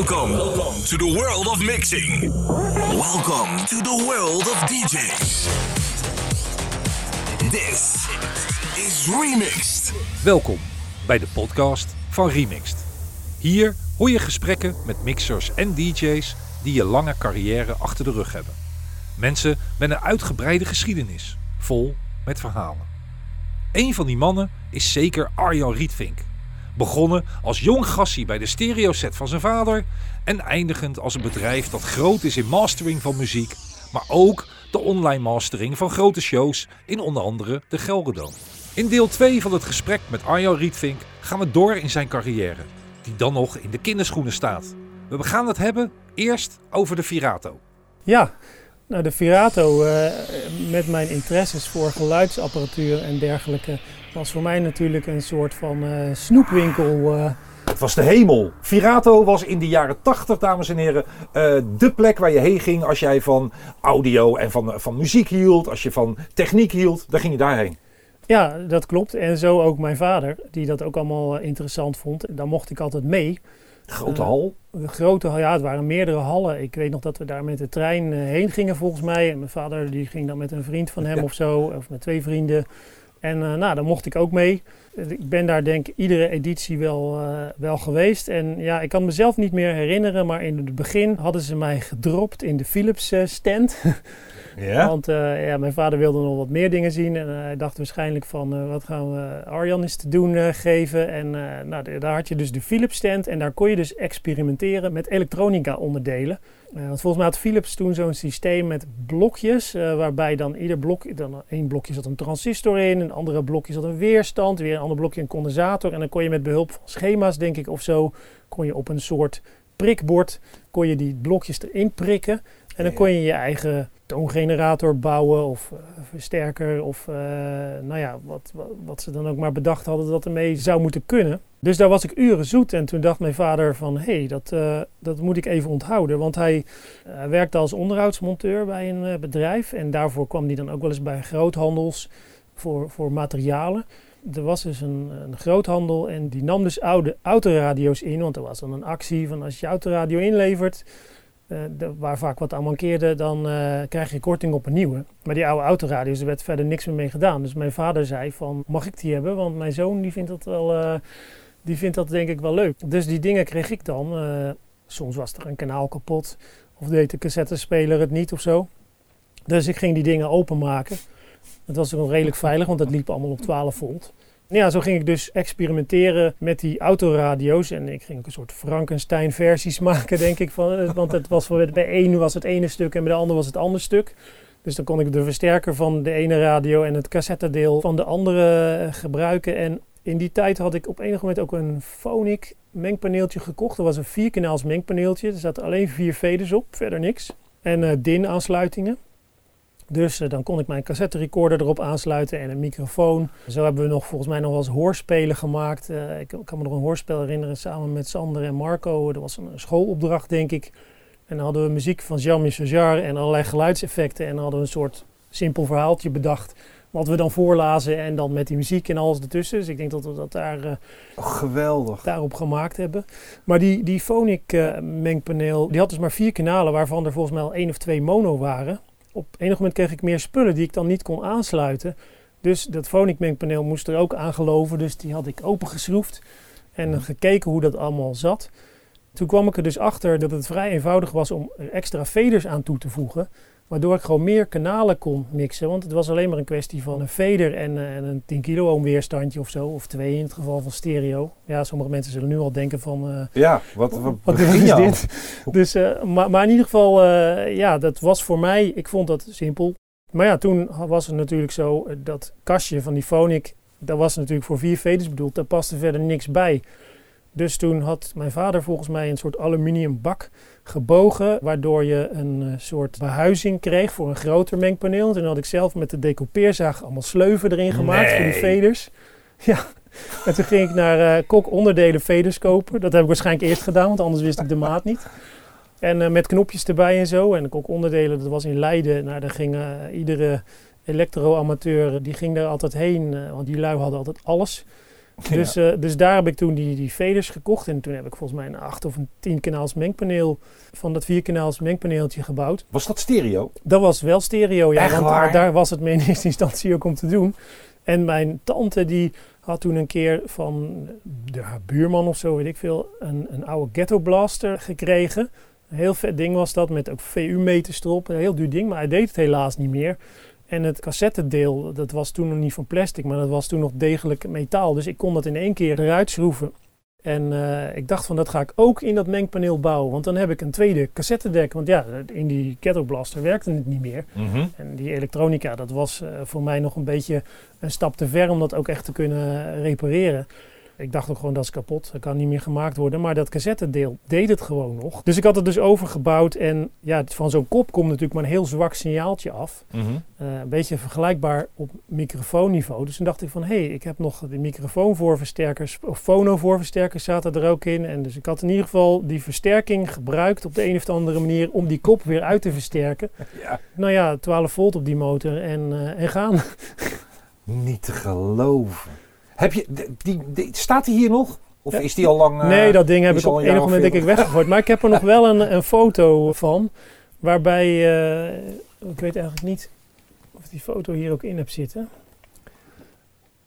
Welcome to the world of mixing. Welcome to the world of DJs. This is Remixed. Welkom bij de podcast van Remixed. Hier hoor je gesprekken met mixers en DJ's die een lange carrière achter de rug hebben. Mensen met een uitgebreide geschiedenis, vol met verhalen. Een van die mannen is zeker Arjan Rietvink. Begonnen als jong gassie bij de stereoset van zijn vader en eindigend als een bedrijf dat groot is in mastering van muziek, maar ook de online mastering van grote shows in onder andere de Gelredome. In deel 2 van het gesprek met Arjan Rietvink gaan we door in zijn carrière, die dan nog in de kinderschoenen staat. We gaan het hebben eerst over de Virato. Ja, nou de Virato eh, met mijn interesses voor geluidsapparatuur en dergelijke was voor mij natuurlijk een soort van eh, snoepwinkel. eh. Het was de hemel. Virato was in de jaren 80, dames en heren, eh, de plek waar je heen ging als jij van audio en van, van muziek hield, als je van techniek hield, dan ging je daarheen. Ja, dat klopt. En zo ook mijn vader, die dat ook allemaal interessant vond. Daar mocht ik altijd mee. Grote hal. De grote, ja, het waren meerdere hallen. Ik weet nog dat we daar met de trein heen gingen volgens mij. En mijn vader die ging dan met een vriend van hem Ja. of zo, of met twee vrienden. En eh, nou, dan mocht ik ook mee. Ik ben daar denk ik iedere editie wel, eh, wel geweest. En ja, ik kan mezelf niet meer herinneren, maar in het begin hadden ze mij gedropt in de Philips eh, stand. Want eh, ja, mijn vader wilde nog wat meer dingen zien. En eh, hij dacht waarschijnlijk van, eh, wat gaan we Arjan eens te doen geven. En nou, daar had je dus de Philips stand. En daar kon je dus experimenteren met elektronica onderdelen. Want volgens mij had Philips toen zo'n systeem met blokjes. waarbij dan ieder blok, dan één blokje zat een transistor in. Een andere blokje zat een weerstand. Weer een ander blokje een condensator. En dan kon je met behulp van schema's denk ik of zo. Kon je op een soort prikbord kon je die blokjes erin prikken. En dan kon je je eigen toongenerator bouwen of eh, versterker of eh, nou ja, wat, wat, wat ze dan ook maar bedacht hadden dat ermee zou moeten kunnen. Dus daar was ik uren zoet en toen dacht mijn vader van hé, hey, dat, eh, dat moet ik even onthouden. Want hij werkte als onderhoudsmonteur bij een bedrijf en daarvoor kwam hij dan ook wel eens bij groothandels voor, voor materialen. Er was dus een, een groothandel en die nam dus oude autoradio's in, want er was dan een actie van als je je autoradio inlevert, de- waar vaak wat aan mankeerde, dan eh, krijg je korting op een nieuwe. Maar die oude autoradio's, er werd verder niks meer mee gedaan. Dus mijn vader zei van, mag ik die hebben? Want mijn zoon die vindt dat wel, eh, die vindt dat denk ik wel leuk. Dus die dingen kreeg ik dan. Eh, soms was er een kanaal kapot of deed de cassettespeler het niet of zo. Dus ik ging die dingen openmaken. Het was ook nog redelijk veilig, want het liep allemaal op 12 volt. Ja, zo ging ik dus experimenteren met die autoradio's. En ik ging ook een soort Frankenstein-versies maken, denk ik. Van, eh, want het was, bij één was het ene stuk en bij de ander was het ander stuk. Dus dan kon ik de versterker van de ene radio en het cassettedeel van de andere eh, gebruiken. En in die tijd had ik op enig moment ook een Phonic mengpaneeltje gekocht. Dat was een vierkanaals mengpaneeltje. Er zaten alleen vier faders op, verder niks. En eh DIN-aansluitingen. Dus eh, dan kon ik mijn cassette recorder erop aansluiten en een microfoon. Zo hebben we nog volgens mij nog wel eens hoorspelen gemaakt. Eh, ik kan me nog een hoorspel herinneren samen met Sander en Marco. Dat was een schoolopdracht denk ik. En dan hadden we muziek van Jean-Michel Jarre en allerlei geluidseffecten. En dan hadden we een soort simpel verhaaltje bedacht. Wat we dan voorlazen en dan met die muziek en alles ertussen. Dus ik denk dat we dat daar eh, geweldig. daarop gemaakt hebben. Maar die, die Phonic mengpaneel, die had dus maar vier kanalen, waarvan er volgens mij al één of twee mono waren. Op enig moment kreeg ik meer spullen die ik dan niet kon aansluiten. Dus dat Phonic mengpaneel moest er ook aangeloven, dus die had ik opengeschroefd en gekeken hoe dat allemaal zat. Toen kwam ik er dus achter dat het vrij eenvoudig was om er extra faders aan toe te voegen. Waardoor ik gewoon meer kanalen kon mixen. Want het was alleen maar een kwestie van een fader en, eh, en een 10 kilo ohm weerstandje of zo. Of twee in het geval van stereo. Ja, sommige mensen zullen nu al denken van... eh, Ja, wat, wat, is dit? Dus, eh, maar, maar in ieder geval, ja, dat was voor mij, ik vond dat simpel. Maar ja, toen was het natuurlijk zo, dat kastje van die Phonic, dat was natuurlijk voor vier faders bedoeld. Daar paste verder niks bij. Dus toen had mijn vader volgens mij een soort aluminium bak gebogen, waardoor je een eh, soort behuizing kreeg voor een groter mengpaneel. En toen had ik zelf met de decoupeerzaag allemaal sleuven erin gemaakt voor die Nee. faders. Ja, en toen ging ik naar eh Kok onderdelen faders kopen. Dat heb ik waarschijnlijk eerst gedaan, want anders wist ik de maat niet. En eh, met knopjes erbij en zo. En Kok onderdelen, dat was in Leiden. Nou, daar ging eh, iedere elektro-amateur, die ging daar altijd heen. want die lui hadden altijd alles. Dus, eh, dus daar heb ik toen die, die faders gekocht. En toen heb ik volgens mij een 8 of een 10 kanaals mengpaneel van dat 4 kanaals mengpaneeltje gebouwd. Was dat stereo? Dat was wel stereo, ja. Echt want waar? daar was het me in eerste instantie ook om te doen. En mijn tante die had toen een keer van de, haar buurman of zo, weet ik veel, een, een oude ghetto blaster gekregen. Een heel vet ding was dat, met ook VU-meters erop. Een heel duur ding, maar hij deed het helaas niet meer. En het cassettedeel, dat was toen nog niet van plastic, maar dat was toen nog degelijk metaal. Dus ik kon dat in één keer eruit schroeven. En eh, ik dacht van, dat ga ik ook in dat mengpaneel bouwen. Want dan heb ik een tweede cassettedek. Want ja, in die Ghetto Blaster werkte het niet meer. Mhm. En die elektronica, dat was eh, voor mij nog een beetje een stap te ver om dat ook echt te kunnen repareren. Ik dacht ook gewoon dat is kapot, dat kan niet meer gemaakt worden. Maar dat cassettedeel deed het gewoon nog. Dus ik had het dus overgebouwd en ja, van zo'n kop komt natuurlijk maar een heel zwak signaaltje af. Mhm. Eh, een beetje vergelijkbaar op microfoonniveau. Dus toen dacht ik van, hé, hey, ik heb nog de microfoonvoorversterkers, of fonovoorversterkers zaten er ook in. En dus ik had in ieder geval die versterking gebruikt op de een of andere manier om die kop weer uit te versterken. Ja. Nou ja, 12 volt op die motor en, eh, en gaan. Niet te geloven. Heb je, die, staat die hier nog? Of Ja. is die al lang... eh, nee, dat ding heb ik op een enig moment denk ik weggegooid. Maar ik heb er nog wel een, een foto van. Waarbij, eh, ik weet eigenlijk niet of die foto hier ook in heb zitten.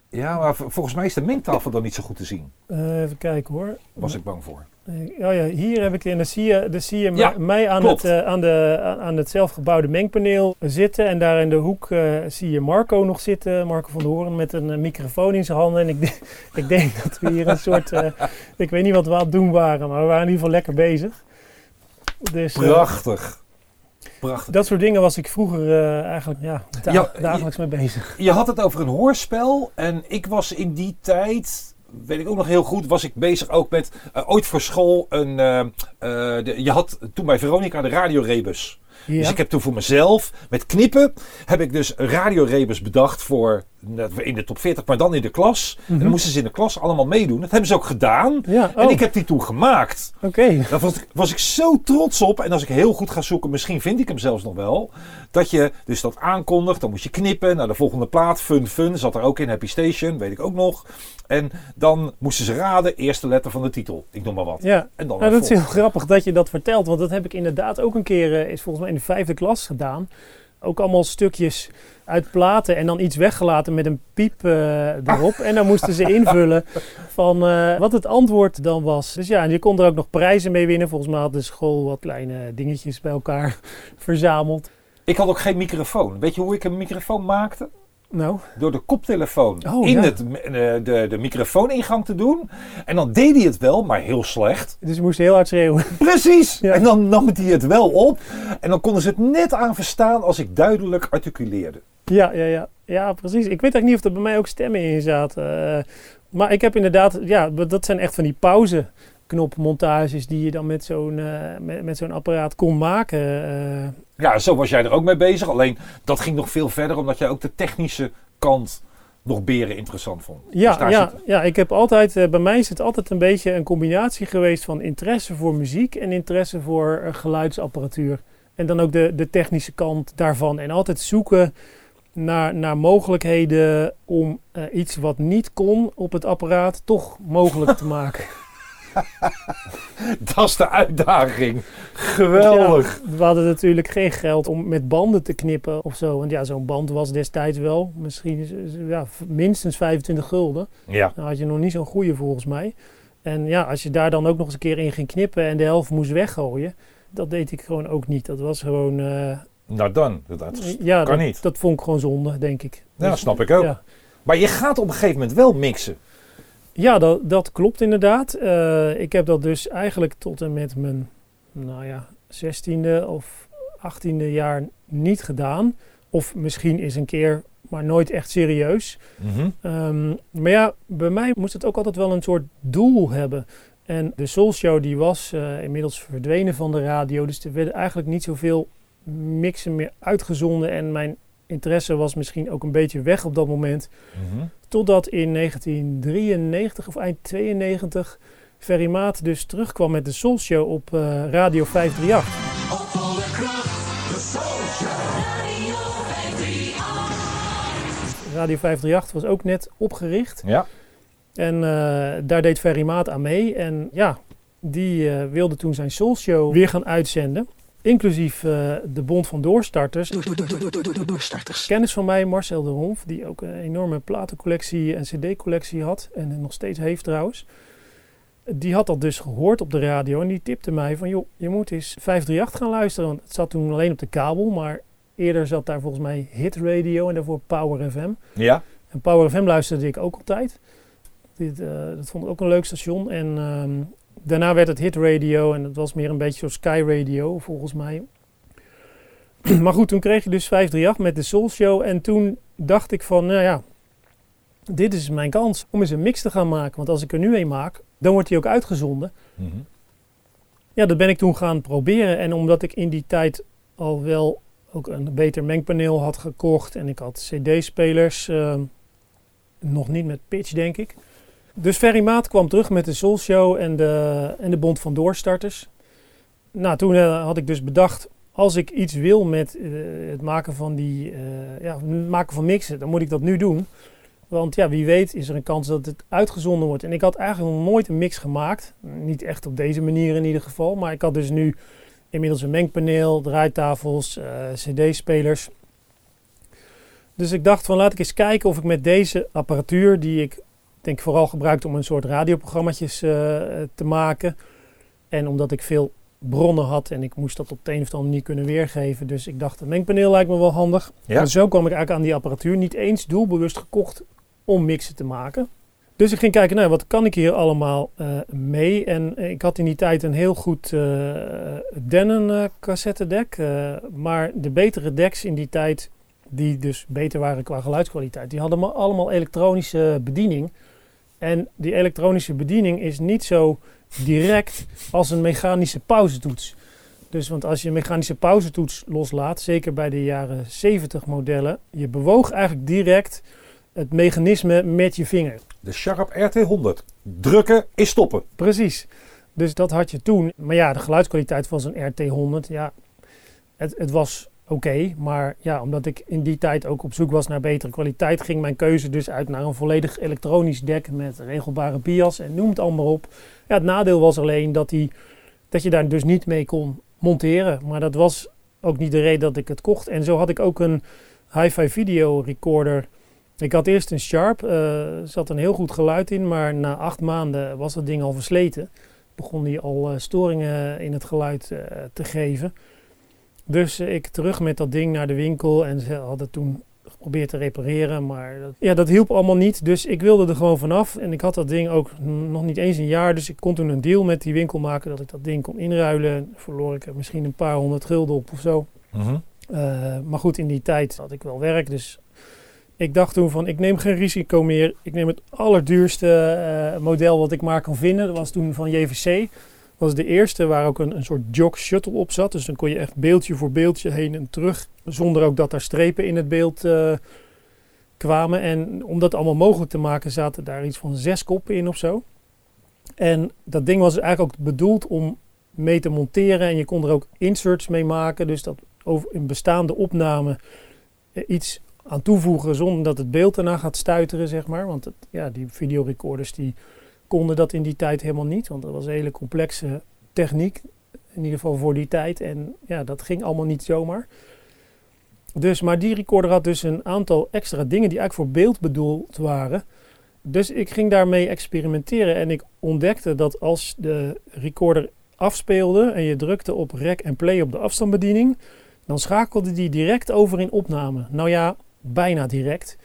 Ja, maar volgens mij is de mengtafel dan niet zo goed te zien. Eh, even kijken hoor. Was ik bang voor. Eh, Oh ja, hier heb ik en dan zie je, dan zie je Ja, mij- aan klopt. het, eh, aan, de, aan- het zelfgebouwde mengpaneel zitten. En daar in de hoek eh, zie je Marco nog zitten, Marco van der Hoorn, met een microfoon in zijn handen. En ik, de- ik denk dat we hier een soort, ik weet niet wat we aan het doen waren, maar we waren in ieder geval lekker bezig. Dus, Prachtig. Prachtig. dat soort dingen was ik vroeger eigenlijk Ja, dagelijks mee bezig. Je had het over een hoorspel en ik was in die tijd, weet ik ook nog heel goed, was ik bezig ook met eh, ooit voor school een. eh, eh, de, je had toen bij Veronica de radiorebus. Ja. Dus ik heb toen voor mezelf, met knippen, heb ik dus radiorebus bedacht voor in de top 40, maar dan in de klas. En Mhm. dan moesten ze in de klas allemaal meedoen. Dat hebben ze ook gedaan. ja, En oh, ik heb die toen gemaakt. oké. Daar was ik, was ik zo trots op. En als ik heel goed ga zoeken, misschien vind ik hem zelfs nog wel. Dat je dus dat aankondigt. Dan moest je knippen naar de volgende plaat. Fun Fun zat er ook in. Happy Station, weet ik ook nog. En dan moesten ze raden, eerste letter van de titel. Ik noem maar wat. Ja, En dan Nou, dat is heel grappig dat je dat vertelt, want dat heb ik inderdaad ook een keer, eh, is volgens mij in de vijfde klas gedaan. Ook allemaal stukjes uit platen en dan iets weggelaten met een piep eh, erop. En dan moesten ze invullen van eh, wat het antwoord dan was. Dus ja, en je kon er ook nog prijzen mee winnen. Volgens mij had de school wat kleine dingetjes bij elkaar verzameld. Ik had ook geen microfoon. Weet je hoe ik een microfoon maakte? Nou, Door de koptelefoon Oh, in ja. het, eh, de, de microfooningang te doen. En dan deed hij het wel, maar heel slecht. dus je moest heel hard schreeuwen. Precies! Ja. En dan nam hij het wel op. En dan konden ze het net aan verstaan als ik duidelijk articuleerde. Ja, ja, ja. ja, precies. Ik weet eigenlijk niet of er bij mij ook stemmen in zaten. Eh, maar ik heb inderdaad, ja, dat zijn echt van die pauzeknopmontages die je dan met zo'n eh, met, met zo'n apparaat kon maken. eh. Ja, zo was jij er ook mee bezig. Alleen dat ging nog veel verder, omdat jij ook de technische kant nog beren interessant vond. Dus ja, ja, ja, ik heb altijd, eh, bij mij is het altijd een beetje een combinatie geweest van interesse voor muziek en interesse voor geluidsapparatuur. En dan ook de, de technische kant daarvan. En altijd zoeken naar, naar mogelijkheden om iets wat niet kon op het apparaat toch mogelijk te maken. Dat is de uitdaging. Geweldig. Ja, we hadden natuurlijk geen geld om met banden te knippen of zo. Want ja, zo'n band was destijds wel misschien eh, ja, minstens 25 gulden. Ja. Dan had je nog niet zo'n goede volgens mij. En ja, als je daar dan ook nog eens een keer in ging knippen en de helft moest weggooien. Dat deed ik gewoon ook niet. Dat was gewoon... eh, Nou dan, dat, dat- ja, kan dat, niet. dat vond ik gewoon zonde, denk ik. Ja, Dus, snap ik ook. Ja, Maar je gaat op een gegeven moment wel mixen. Ja dat, dat klopt inderdaad. Eh, ik heb dat dus eigenlijk tot en met mijn nou ja, 16e of 18e jaar niet gedaan. Of misschien eens een keer, maar nooit echt serieus. Mhm. Ehm, maar ja, bij mij moest het ook altijd wel een soort doel hebben. En de Soul Show die was eh, inmiddels verdwenen van de radio. Dus er werden eigenlijk niet zoveel mixen meer uitgezonden. En mijn interesse was misschien ook een beetje weg op dat moment. Mhm. Totdat in 1993 of eind 92 Ferry Maat dus terugkwam met de Soul Show op eh, Radio 538. Radio 538 was ook net opgericht. Ja. En uh, daar deed Ferry Maat aan mee. En ja, die uh, wilde toen zijn Soul Show weer gaan uitzenden. Inclusief uh, de Bond van Doorstarters. Door, door, door, doorstarters. Kennis van mij, Marcel de Honf, die ook een enorme platencollectie en cd-collectie had. En nog steeds heeft trouwens. Die had dat dus gehoord op de radio en die tipte mij van... joh, je moet eens 538 gaan luisteren. Want het zat toen alleen op de kabel, maar eerder zat daar volgens mij Hit Radio en daarvoor Power FM. Ja. En Power FM luisterde ik ook altijd. Dit, uh, dat vond ik ook een leuk station. En um, daarna werd het Hit Radio en dat was meer een beetje zoals Sky Radio volgens mij. maar goed, toen kreeg je dus 538 met de Soul Show. En toen dacht ik van, nou ja, dit is mijn kans om eens een mix te gaan maken. Want als ik er nu een maak, dan wordt die ook uitgezonden. Mm -hmm. Ja, dat ben ik toen gaan proberen. En omdat ik in die tijd al wel ook een beter mengpaneel had gekocht en ik had cd-spelers, uh, nog niet met pitch denk ik. Dus Ferry Maat kwam terug met de Soul Show en de, en de Bond van Doorstarters. Nou, toen uh, had ik dus bedacht, als ik iets wil met uh, het maken van die, ja, het maken van mixen, dan moet ik dat nu doen. Want ja, wie weet is er een kans dat het uitgezonden wordt. En ik had eigenlijk nog nooit een mix gemaakt. Niet echt op deze manier in ieder geval. Maar ik had dus nu inmiddels een mengpaneel, draaitafels, cd-spelers. Dus ik dacht van laat ik eens kijken of ik met deze apparatuur, die ik denk vooral gebruikte om een soort radioprogramma's uh, te maken. En omdat ik veel bronnen had en ik moest dat op de een of andere manier kunnen weergeven. Dus ik dacht, een mengpaneel lijkt me wel handig. Ja. En zo kwam ik eigenlijk aan die apparatuur. Niet eens doelbewust gekocht om mixen te maken. Dus ik ging kijken, nou, wat kan ik hier allemaal uh, mee? En ik had in die tijd een heel goed uh, Denon uh, cassettedek. maar de betere decks in die tijd, die dus beter waren qua geluidskwaliteit, die hadden allemaal elektronische bediening. En die elektronische bediening is niet zo direct als een mechanische pauzetoets. Dus want als je een mechanische pauzetoets loslaat, zeker bij de jaren 70 modellen, je bewoog eigenlijk direct het mechanisme met je vinger. De Sharp RT100. Drukken is stoppen. Precies. Dus dat had je toen. Maar ja, de geluidskwaliteit van zo'n RT100, ja, het, het was. Okay, maar ja, omdat ik in die tijd ook op zoek was naar betere kwaliteit, ging mijn keuze dus uit naar een volledig elektronisch dek met regelbare bias en noem het allemaal op. Ja, het nadeel was alleen dat, dat je daar dus niet mee kon monteren. Maar dat was ook niet de reden dat ik het kocht. En zo had ik ook een hi-fi video recorder. Ik had eerst een Sharp, er uh, zat een heel goed geluid in, maar na acht maanden was dat ding al versleten. Begon die al uh, storingen in het geluid uh, te geven. Dus ik terug met dat ding naar de winkel en ze hadden toen geprobeerd te repareren, maar dat, ja, dat hielp allemaal niet. Dus ik wilde er gewoon vanaf en ik had dat ding ook nog niet eens een jaar, dus ik kon toen een deal met die winkel maken dat ik dat ding kon inruilen. Verloor ik er misschien een paar honderd gulden op of zo. Mm-hmm. maar goed, in die tijd had ik wel werk, dus ik dacht toen van, ik neem geen risico meer. Ik neem het allerduurste uh, model wat ik maar kan vinden. Dat was toen van JVC. Was de eerste waar ook een, een soort jog shuttle op zat. Dus dan kon je echt beeldje voor beeldje heen en terug. Zonder ook dat daar strepen in het beeld uh, kwamen. En om dat allemaal mogelijk te maken zaten daar iets van zes koppen in of zo. En dat ding was eigenlijk ook bedoeld om mee te monteren. En je kon er ook inserts mee maken. Dus dat over een bestaande opname iets aan toevoegen zonder dat het beeld erna gaat stuiteren, zeg maar. Want ja, die videorecorders die konden dat in die tijd helemaal niet, want dat was een hele complexe techniek, in ieder geval voor die tijd. En ja, dat ging allemaal niet zomaar. Dus, maar die recorder had dus een aantal extra dingen die eigenlijk voor beeld bedoeld waren. Dus ik ging daarmee experimenteren en ik ontdekte dat als de recorder afspeelde en je drukte op rec en play op de afstandsbediening, dan schakelde die direct over in opname. Nou ja, bijna direct.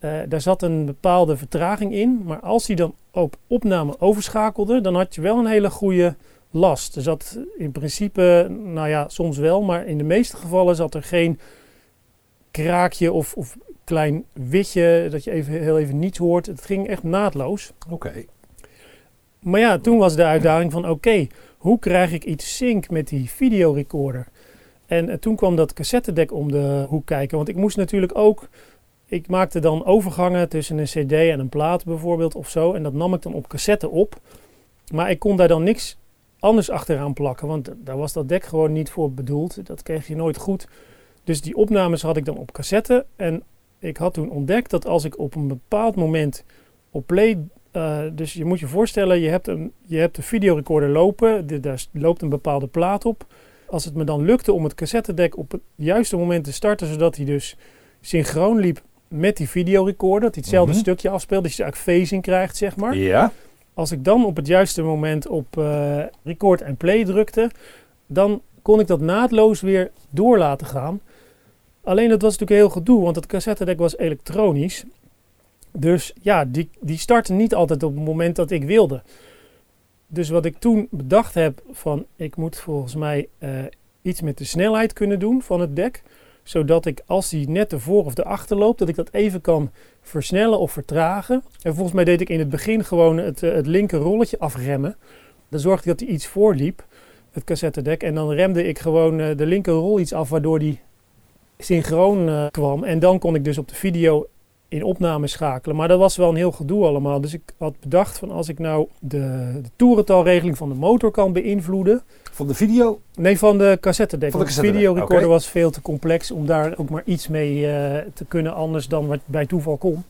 Uh, daar zat een bepaalde vertraging in, maar als die dan op opname overschakelde, dan had je wel een hele goede last. Er zat in principe, nou ja, soms wel, maar in de meeste gevallen zat er geen kraakje of, of klein witje dat je even, heel even niets hoort. Het ging echt naadloos. Oké. Okay. Maar ja, toen was de uitdaging van oké, okay, hoe krijg ik iets sync met die videorecorder? En uh, toen kwam dat cassettedek om de hoek kijken. Want ik moest natuurlijk ook. Ik maakte dan overgangen tussen een CD en een plaat bijvoorbeeld of zo. En dat nam ik dan op cassette op. Maar ik kon daar dan niks anders achteraan plakken. Want daar was dat dek gewoon niet voor bedoeld. Dat kreeg je nooit goed. Dus die opnames had ik dan op cassette. En ik had toen ontdekt dat als ik op een bepaald moment op play eh, dus je moet je voorstellen, je hebt een, je hebt een videorecorder lopen. de- daar loopt een bepaalde plaat op. Als het me dan lukte om het cassettedek op het juiste moment te starten, zodat hij dus synchroon liep met die videorecorder, dat hetzelfde Mhm. stukje afspeelt, dat je eigenlijk phasing krijgt, zeg maar. Ja. Als ik dan op het juiste moment op eh, record en play drukte, dan kon ik dat naadloos weer door laten gaan. Alleen dat was natuurlijk heel gedoe, want het cassettedek was elektronisch. Dus ja, die, die startte niet altijd op het moment dat ik wilde. Dus wat ik toen bedacht heb van, ik moet volgens mij eh, iets met de snelheid kunnen doen van het dek. Zodat ik als die net ervoor of erachter loopt, dat ik dat even kan versnellen of vertragen. En volgens mij deed ik in het begin gewoon het, eh, het linker rolletje afremmen. Dan zorgde ik dat hij iets voorliep, het cassettedek. En dan remde ik gewoon eh, de linker rol iets af, waardoor die synchroon eh, kwam. En dan kon ik dus op de video in opname schakelen. Maar dat was wel een heel gedoe allemaal. Dus ik had bedacht van als ik nou de, de toerentalregeling van de motor kan beïnvloeden. Van de video. Nee, van de cassettedek. Van de Want de videorecorder oké. was veel te complex om daar ook maar iets mee eh, te kunnen anders dan wat bij toeval kon.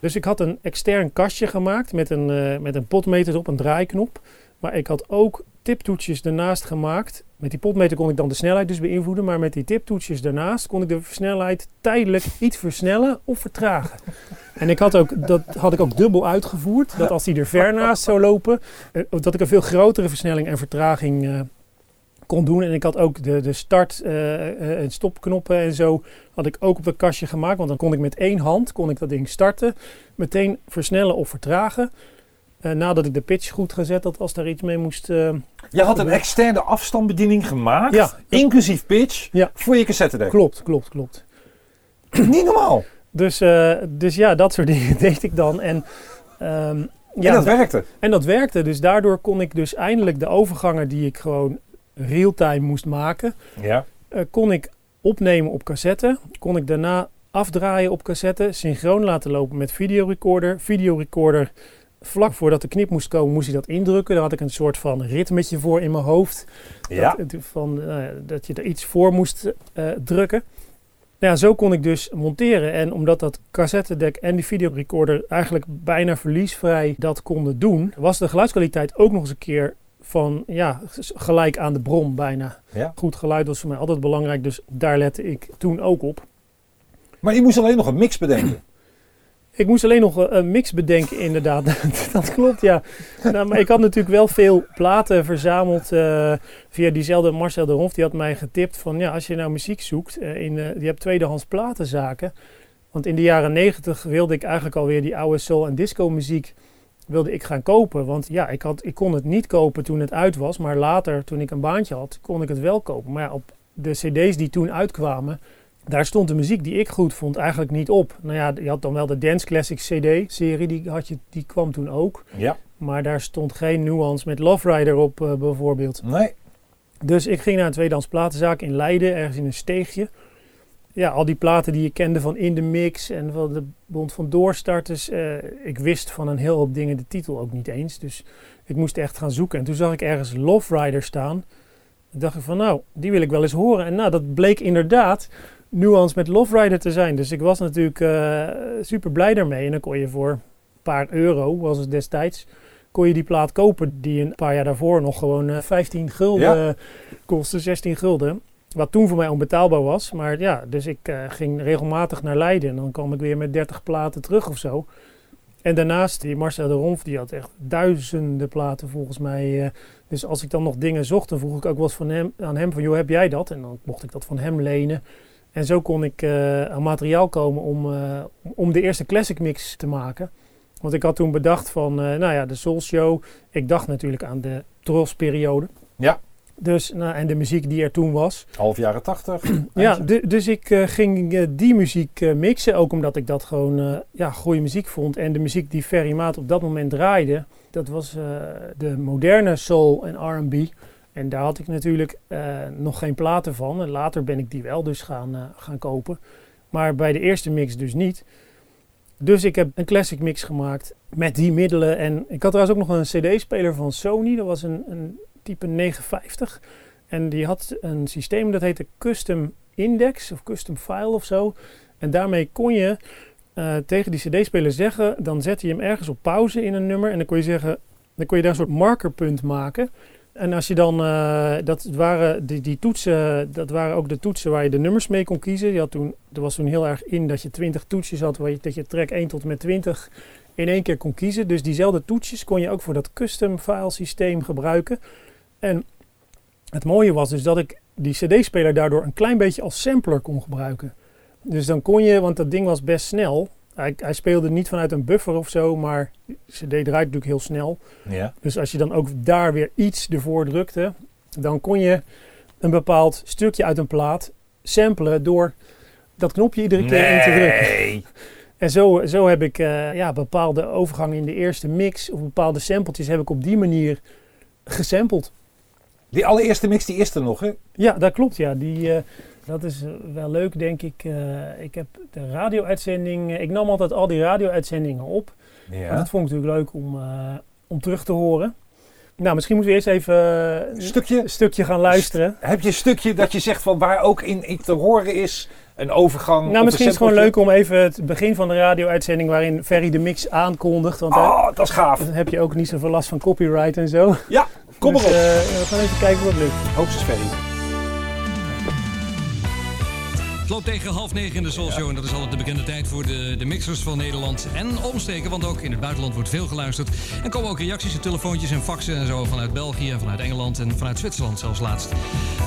Dus ik had een extern kastje gemaakt met een, eh, met een potmeter erop, een draaiknop. Maar ik had ook tiptoetsjes ernaast gemaakt. Met die potmeter kon ik dan de snelheid dus beïnvloeden. Maar met die tiptoetsjes daarnaast kon ik de snelheid tijdelijk iets versnellen of vertragen. En ik had ook, dat had ik ook dubbel uitgevoerd. Dat als die er ver naast zou lopen, eh, dat ik een veel grotere versnelling en vertraging eh, kon doen. En ik had ook de, de start- eh, en stopknoppen en zo had ik ook op het kastje gemaakt. Want dan kon ik met één hand kon ik dat ding starten, meteen versnellen of vertragen. Eh, nadat ik de pitch goed gezet had, als daar iets mee moest. eh, Je had een externe afstandsbediening gemaakt. Ja. Inclusief pitch. Ja. Voor je cassettedek. klopt, klopt, klopt. Niet normaal. Dus, eh, dus ja, dat soort dingen deed ik dan. En, ehm, ja, en dat da- werkte. en dat werkte. Dus daardoor kon ik dus eindelijk de overgangen die ik gewoon real-time moest maken, Ja. kon ik opnemen op cassette. Kon ik daarna afdraaien op cassette, synchroon laten lopen met videorecorder. Videorecorder, vlak voordat de knip moest komen, moest hij dat indrukken. Daar had ik een soort van ritmetje voor in mijn hoofd. Ja. Dat, van, eh, dat je er iets voor moest eh, drukken. Nou ja, zo kon ik dus monteren. En omdat dat cassettedek en die videorecorder eigenlijk bijna verliesvrij dat konden doen, was de geluidskwaliteit ook nog eens een keer van ja, gelijk aan de bron bijna. Ja. Goed geluid was voor mij altijd belangrijk, dus daar lette ik toen ook op. Maar je moest alleen nog een mix bedenken. Ik moest alleen nog een- een mix bedenken, inderdaad. dat klopt, ja. Nou, maar ik had natuurlijk wel veel platen verzameld eh, via diezelfde Marcel de Honf. Die had mij getipt van, ja, als je nou muziek zoekt, eh, in, eh, je hebt tweedehands platenzaken. Want in de jaren negentig wilde ik eigenlijk alweer die oude soul- en disco muziek wilde ik gaan kopen. Want ja, ik, had, ik kon het niet kopen toen het uit was. Maar later, toen ik een baantje had, kon ik het wel kopen. Maar ja, op de cd's die toen uitkwamen, daar stond de muziek die ik goed vond eigenlijk niet op. Nou ja, je had dan wel de Dance Classic CD-serie, die, had je, die kwam toen ook. Ja. Maar daar stond geen nuance met Love Rider op eh, bijvoorbeeld. Nee. Dus ik ging naar een tweedehands platenzaak in Leiden, ergens in een steegje. Ja, al die platen die je kende van In de Mix en van de Bond van Doorstarters. eh, ik wist van een heel hoop dingen de titel ook niet eens. Dus ik moest echt gaan zoeken. En toen zag ik ergens Love Rider staan. Dacht ik van nou, die wil ik wel eens horen. En nou, dat bleek inderdaad nuance met Love Rider te zijn. Dus ik was natuurlijk eh, super blij daarmee. En dan kon je voor een paar euro, was het destijds, kon je die plaat kopen die een paar jaar daarvoor nog gewoon eh, 15 gulden Ja. eh, kostte, 16 gulden. Wat toen voor mij onbetaalbaar was. Maar ja, dus ik eh, ging regelmatig naar Leiden. En dan kwam ik weer met 30 platen terug of zo. En daarnaast, die Marcel de Ronf, die had echt duizenden platen volgens mij. eh. dus als ik dan nog dingen zocht, dan vroeg ik ook wel eens van hem, aan hem van... joh, heb jij dat? En dan mocht ik dat van hem lenen. En zo kon ik eh, aan materiaal komen om, eh, om de eerste classic mix te maken. Want ik had toen bedacht van, eh, nou ja, de Soul Show. Ik dacht natuurlijk aan de Tros-periode. Ja. Dus, nou, en de muziek die er toen was. Half jaren tachtig. Ja, dus ik ging die muziek mixen. Ook omdat ik dat gewoon ja, goede muziek vond. En de muziek die Ferry Maat op dat moment draaide, dat was de moderne soul en R&B. En daar had ik natuurlijk eh, nog geen platen van. En later ben ik die wel dus gaan, eh, gaan kopen. Maar bij de eerste mix dus niet. Dus ik heb een classic mix gemaakt met die middelen. En ik had trouwens ook nog een cd-speler van Sony. Dat was een, een type 950. En die had een systeem dat heette Custom Index of Custom File of zo. En daarmee kon je eh, tegen die cd-speler zeggen, dan zet je hem ergens op pauze in een nummer en dan kon je zeggen, dan kon je daar een soort markerpunt maken. En als je dan, eh, dat waren die, die toetsen, dat waren ook de toetsen waar je de nummers mee kon kiezen. Je had toen, er was toen heel erg in dat je 20 toetsjes had, waar je, dat je track 1 tot met 20 in één keer kon kiezen. Dus diezelfde toetsjes kon je ook voor dat custom file systeem gebruiken. En het mooie was dus dat ik die cd-speler daardoor een klein beetje als sampler kon gebruiken. Dus dan kon je, want dat ding was best snel. Hij, hij speelde niet vanuit een buffer of zo, maar de cd draait natuurlijk heel snel. Ja. Dus als je dan ook daar weer iets ervoor drukte, dan kon je een bepaald stukje uit een plaat samplen door dat knopje iedere keer in te drukken. En zo, zo heb ik eh, ja, bepaalde overgangen in de eerste mix of bepaalde sampletjes heb ik op die manier gesampled. Die allereerste mix, die is er nog, hè? Ja, dat klopt. Ja. Die, eh, dat is eh, wel leuk, denk ik. Eh, ik heb de radio-uitzending. ik nam altijd al die radio-uitzendingen op. Want Ja. dat vond ik natuurlijk leuk om, eh, om terug te horen. Nou, misschien moeten we eerst even eh, Een stukje, stukje gaan luisteren. heb je een stukje dat je zegt van waar ook in, in te horen is, een overgang? Nou, misschien is het gewoon leuk om even het begin van de radio-uitzending waarin Ferry de mix aankondigt. Want Oh, dat is gaaf. dan heb je ook niet zoveel last van copyright en zo. Ja, kom Dus, maar op. eh, we gaan even kijken wat lukt. Hoogstens Ferry. Loopt tegen half negen in de Soul Show en dat is altijd de bekende tijd voor de, de mixers van Nederland en omsteken. Want ook in het buitenland wordt veel geluisterd. En komen ook reacties en telefoontjes en faxen en zo vanuit België, vanuit Engeland en vanuit Zwitserland zelfs laatst.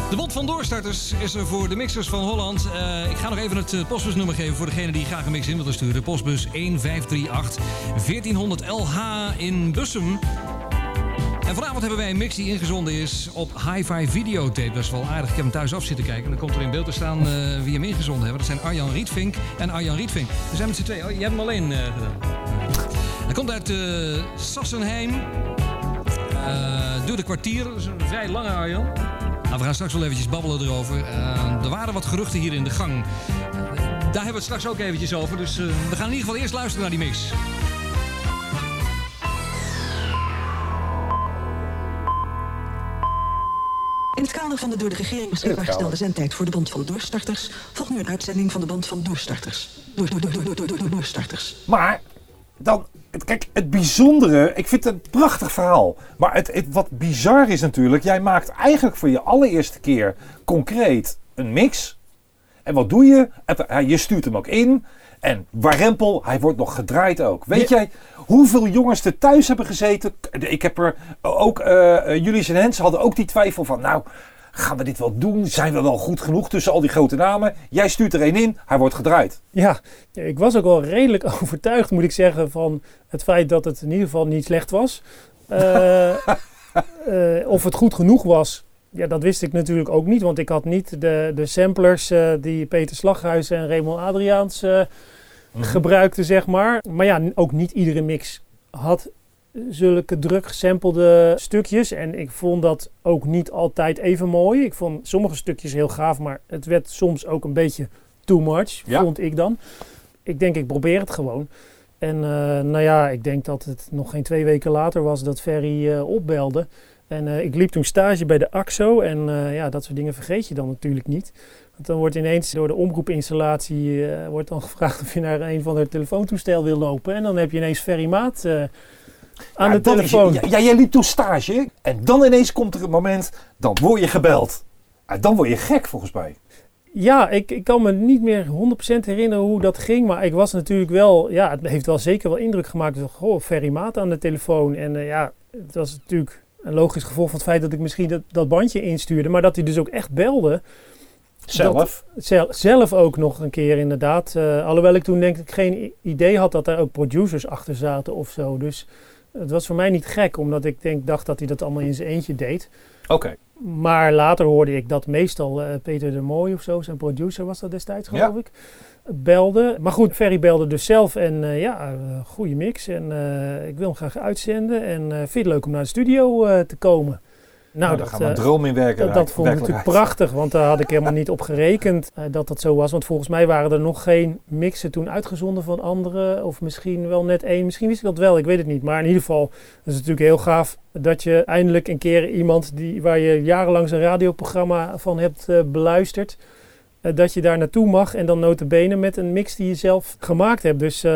De Bond van Doorstarters is er voor de mixers van Holland. Eh, ik ga nog even het eh, postbusnummer geven voor degene die graag een mix in willen sturen. Postbus 1538 1400 LH in Bussum. En vanavond hebben wij een mix die ingezonden is op hi-fi videotape. Dat is wel aardig. Ik heb hem thuis af zitten kijken. En dan komt er in beeld te staan eh, wie hem ingezonden hebben. Dat zijn Arjan Rietvink en Arjan Rietvink. We zijn met z'n tweeën. Oh, hebt hem alleen eh, gedaan. Hij komt uit eh, Sassenheim. Duurt een kwartier. Dat is een vrij lange Arjan. Nou, we gaan straks wel eventjes babbelen erover. Er waren wat geruchten hier in de gang. Daar hebben we het straks ook eventjes over. Dus we gaan in ieder geval eerst luisteren naar die mix. In het kader van de door de regering beschikbaar gestelde zendtijd voor de Bond van Doorstarters volgt nu een uitzending van de Bond van Doorstarters. Door, door, door, door, door, door, door, doorstarters. Maar dan, het- kijk, het bijzondere, ik vind het een prachtig verhaal. Maar het, het, wat bizar is natuurlijk, jij maakt eigenlijk voor je allereerste keer concreet een mix. En wat doe je? Je stuurt hem ook in. En Warempel, hij wordt nog gedraaid ook. Weet jij hoeveel jongens er thuis hebben gezeten? Ik heb er ook, eh, Julius en Hens hadden ook die twijfel van, nou, gaan we dit wel doen? Zijn we wel goed genoeg tussen al die grote namen? Jij stuurt er één in, hij wordt gedraaid. Ja, ik was ook wel redelijk overtuigd, moet ik zeggen, van het feit dat het in ieder geval niet slecht was. Eh, of het goed genoeg was, ja, dat wist ik natuurlijk ook niet. Want ik had niet de, de samplers die Peter Slaghuis en Raymond Adriaans eh, gebruikten, zeg maar. Maar ja, ook niet iedere mix had zulke druk gesampelde stukjes. En ik vond dat ook niet altijd even mooi. Ik vond sommige stukjes heel gaaf, maar het werd soms ook een beetje too much, Ja. vond ik dan. Ik denk, ik probeer het gewoon. En eh, nou ja, ik denk dat het nog geen twee weken later was dat Ferry eh, opbelde. En eh, ik liep toen stage bij de AXO. En ja, dat soort dingen vergeet je dan natuurlijk niet. Want dan wordt ineens door de omroepinstallatie eh, wordt dan gevraagd of je naar een van de telefoontoestel wil lopen. En dan heb je ineens Ferry Maat eh, aan Ja, de is- telefoon. ja, jij liep toen stage. En dan ineens komt er een moment, dan word je gebeld. En dan word je gek volgens mij. Ja, ik, ik kan me niet meer 100% herinneren hoe dat ging. Maar ik was natuurlijk wel, ja, het heeft wel zeker wel indruk gemaakt. Van, goh, Ferry Maat aan de telefoon. En eh, ja, het was natuurlijk een logisch gevolg van het feit dat ik misschien dat, dat bandje instuurde. Maar dat hij dus ook echt belde. Zelf. Zel- zelf ook nog een keer inderdaad. Eh, alhoewel ik toen denk ik geen idee had dat daar ook producers achter zaten of zo. Dus het was voor mij niet gek, omdat ik denk, dacht dat hij dat allemaal in zijn eentje deed. Oké. Maar later hoorde ik dat meestal eh, Peter de Mooi of zo, zijn producer was dat destijds geloof Ja. ik, belde. Maar goed, Ferry belde dus zelf en eh, ja, eh, goede mix en eh, ik wil hem graag uitzenden. En eh vind je het leuk om naar de studio eh, te komen? Nou, Nou, daar dat, gaan we een eh, droom in werken. dat, dat vond ik natuurlijk prachtig, want daar had ik helemaal niet op gerekend eh, dat dat zo was. Want volgens mij waren er nog geen mixen toen uitgezonden van anderen. Of misschien wel net één. Misschien wist ik dat wel, ik weet het niet. Maar in ieder geval, het is natuurlijk heel gaaf dat je eindelijk een keer iemand die, waar je jarenlang zijn radioprogramma van hebt eh, beluisterd. dat je daar naartoe mag en dan notabene met een mix die je zelf gemaakt hebt. Dus, eh,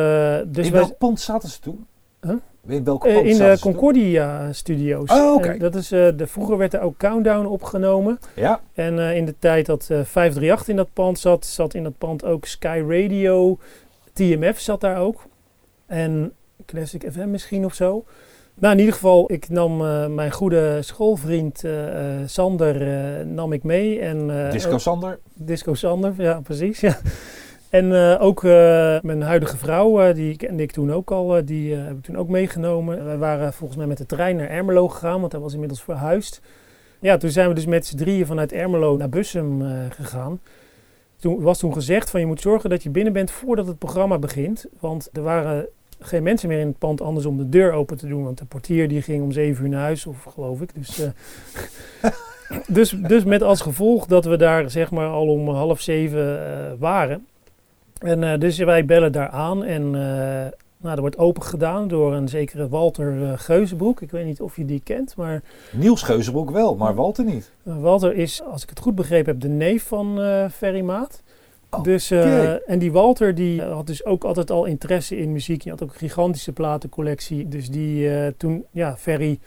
dus in wij- welk pand zaten ze toen? Huh? In welke eh, in de toen? Concordia Studios. Oh, oké. Dat is, eh, de, vroeger werd er ook Countdown opgenomen. Ja, En eh, in de tijd dat eh 538 in dat pand zat, zat in dat pand ook Sky Radio. TMF zat daar ook. En Classic FM misschien of zo. Nou, in ieder geval, ik nam eh, mijn goede schoolvriend eh, eh, Sander eh, nam ik mee. En, eh, Disco Sander. Disco Sander, ja precies. Ja. En eh, ook eh, mijn huidige vrouw, eh, die kende ik toen ook al, die heb ik toen ook meegenomen. Wij waren volgens mij met de trein naar Ermelo gegaan, want hij was inmiddels verhuisd. Ja, toen zijn we dus met z'n drieën vanuit Ermelo naar Bussum gegaan. Toen was toen gezegd van je moet zorgen dat je binnen bent voordat het programma begint. Want er waren geen mensen meer in het pand anders om de deur open te doen. Want de portier die ging om zeven uur naar huis, of geloof ik. Dus, dus, dus met als gevolg dat we daar zeg maar al om half zeven waren. En eh, dus wij bellen daar aan en eh, nou, er wordt open gedaan door een zekere Walter eh, Geuzenbroek. Ik weet niet of je die kent, maar Niels Geuzenbroek wel, maar Walter niet. uh, Walter is, als ik het goed begrepen heb, de neef van Ferry Maat. Oh, dus. En die Walter die had dus ook altijd al interesse in muziek. Die had ook een gigantische platencollectie. Dus die toen ja, Ferry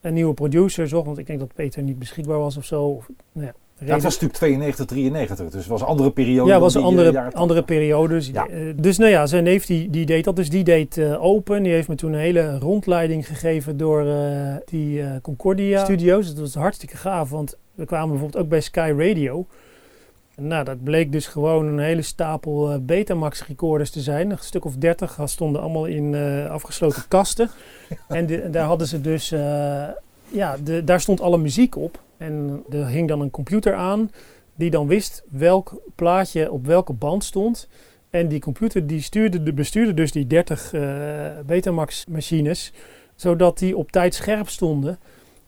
een nieuwe producer zocht. Want ik denk dat Peter niet beschikbaar was of zo. Of, nou ja, Reden- was natuurlijk 92, 93, dus het was een andere periode. ja, was een die, eh, andere, jaren andere 80. periode. Dus, Ja. eh, dus nou ja, zijn neef die, die deed dat. Dus die deed eh, open. Die heeft me toen een hele rondleiding gegeven door die Concordia Studios. Dat was hartstikke gaaf, want we kwamen bijvoorbeeld ook bij Sky Radio. Nou, dat bleek dus gewoon een hele stapel Betamax recorders te zijn. Een stuk of dertig stonden allemaal in afgesloten kasten. en de- daar hadden ze dus, ja, de, daar stond alle muziek op. En er hing dan een computer aan die dan wist welk plaatje op welke band stond. En die computer die stuurde, de bestuurde dus die 30 eh, Betamax machines, zodat die op tijd scherp stonden.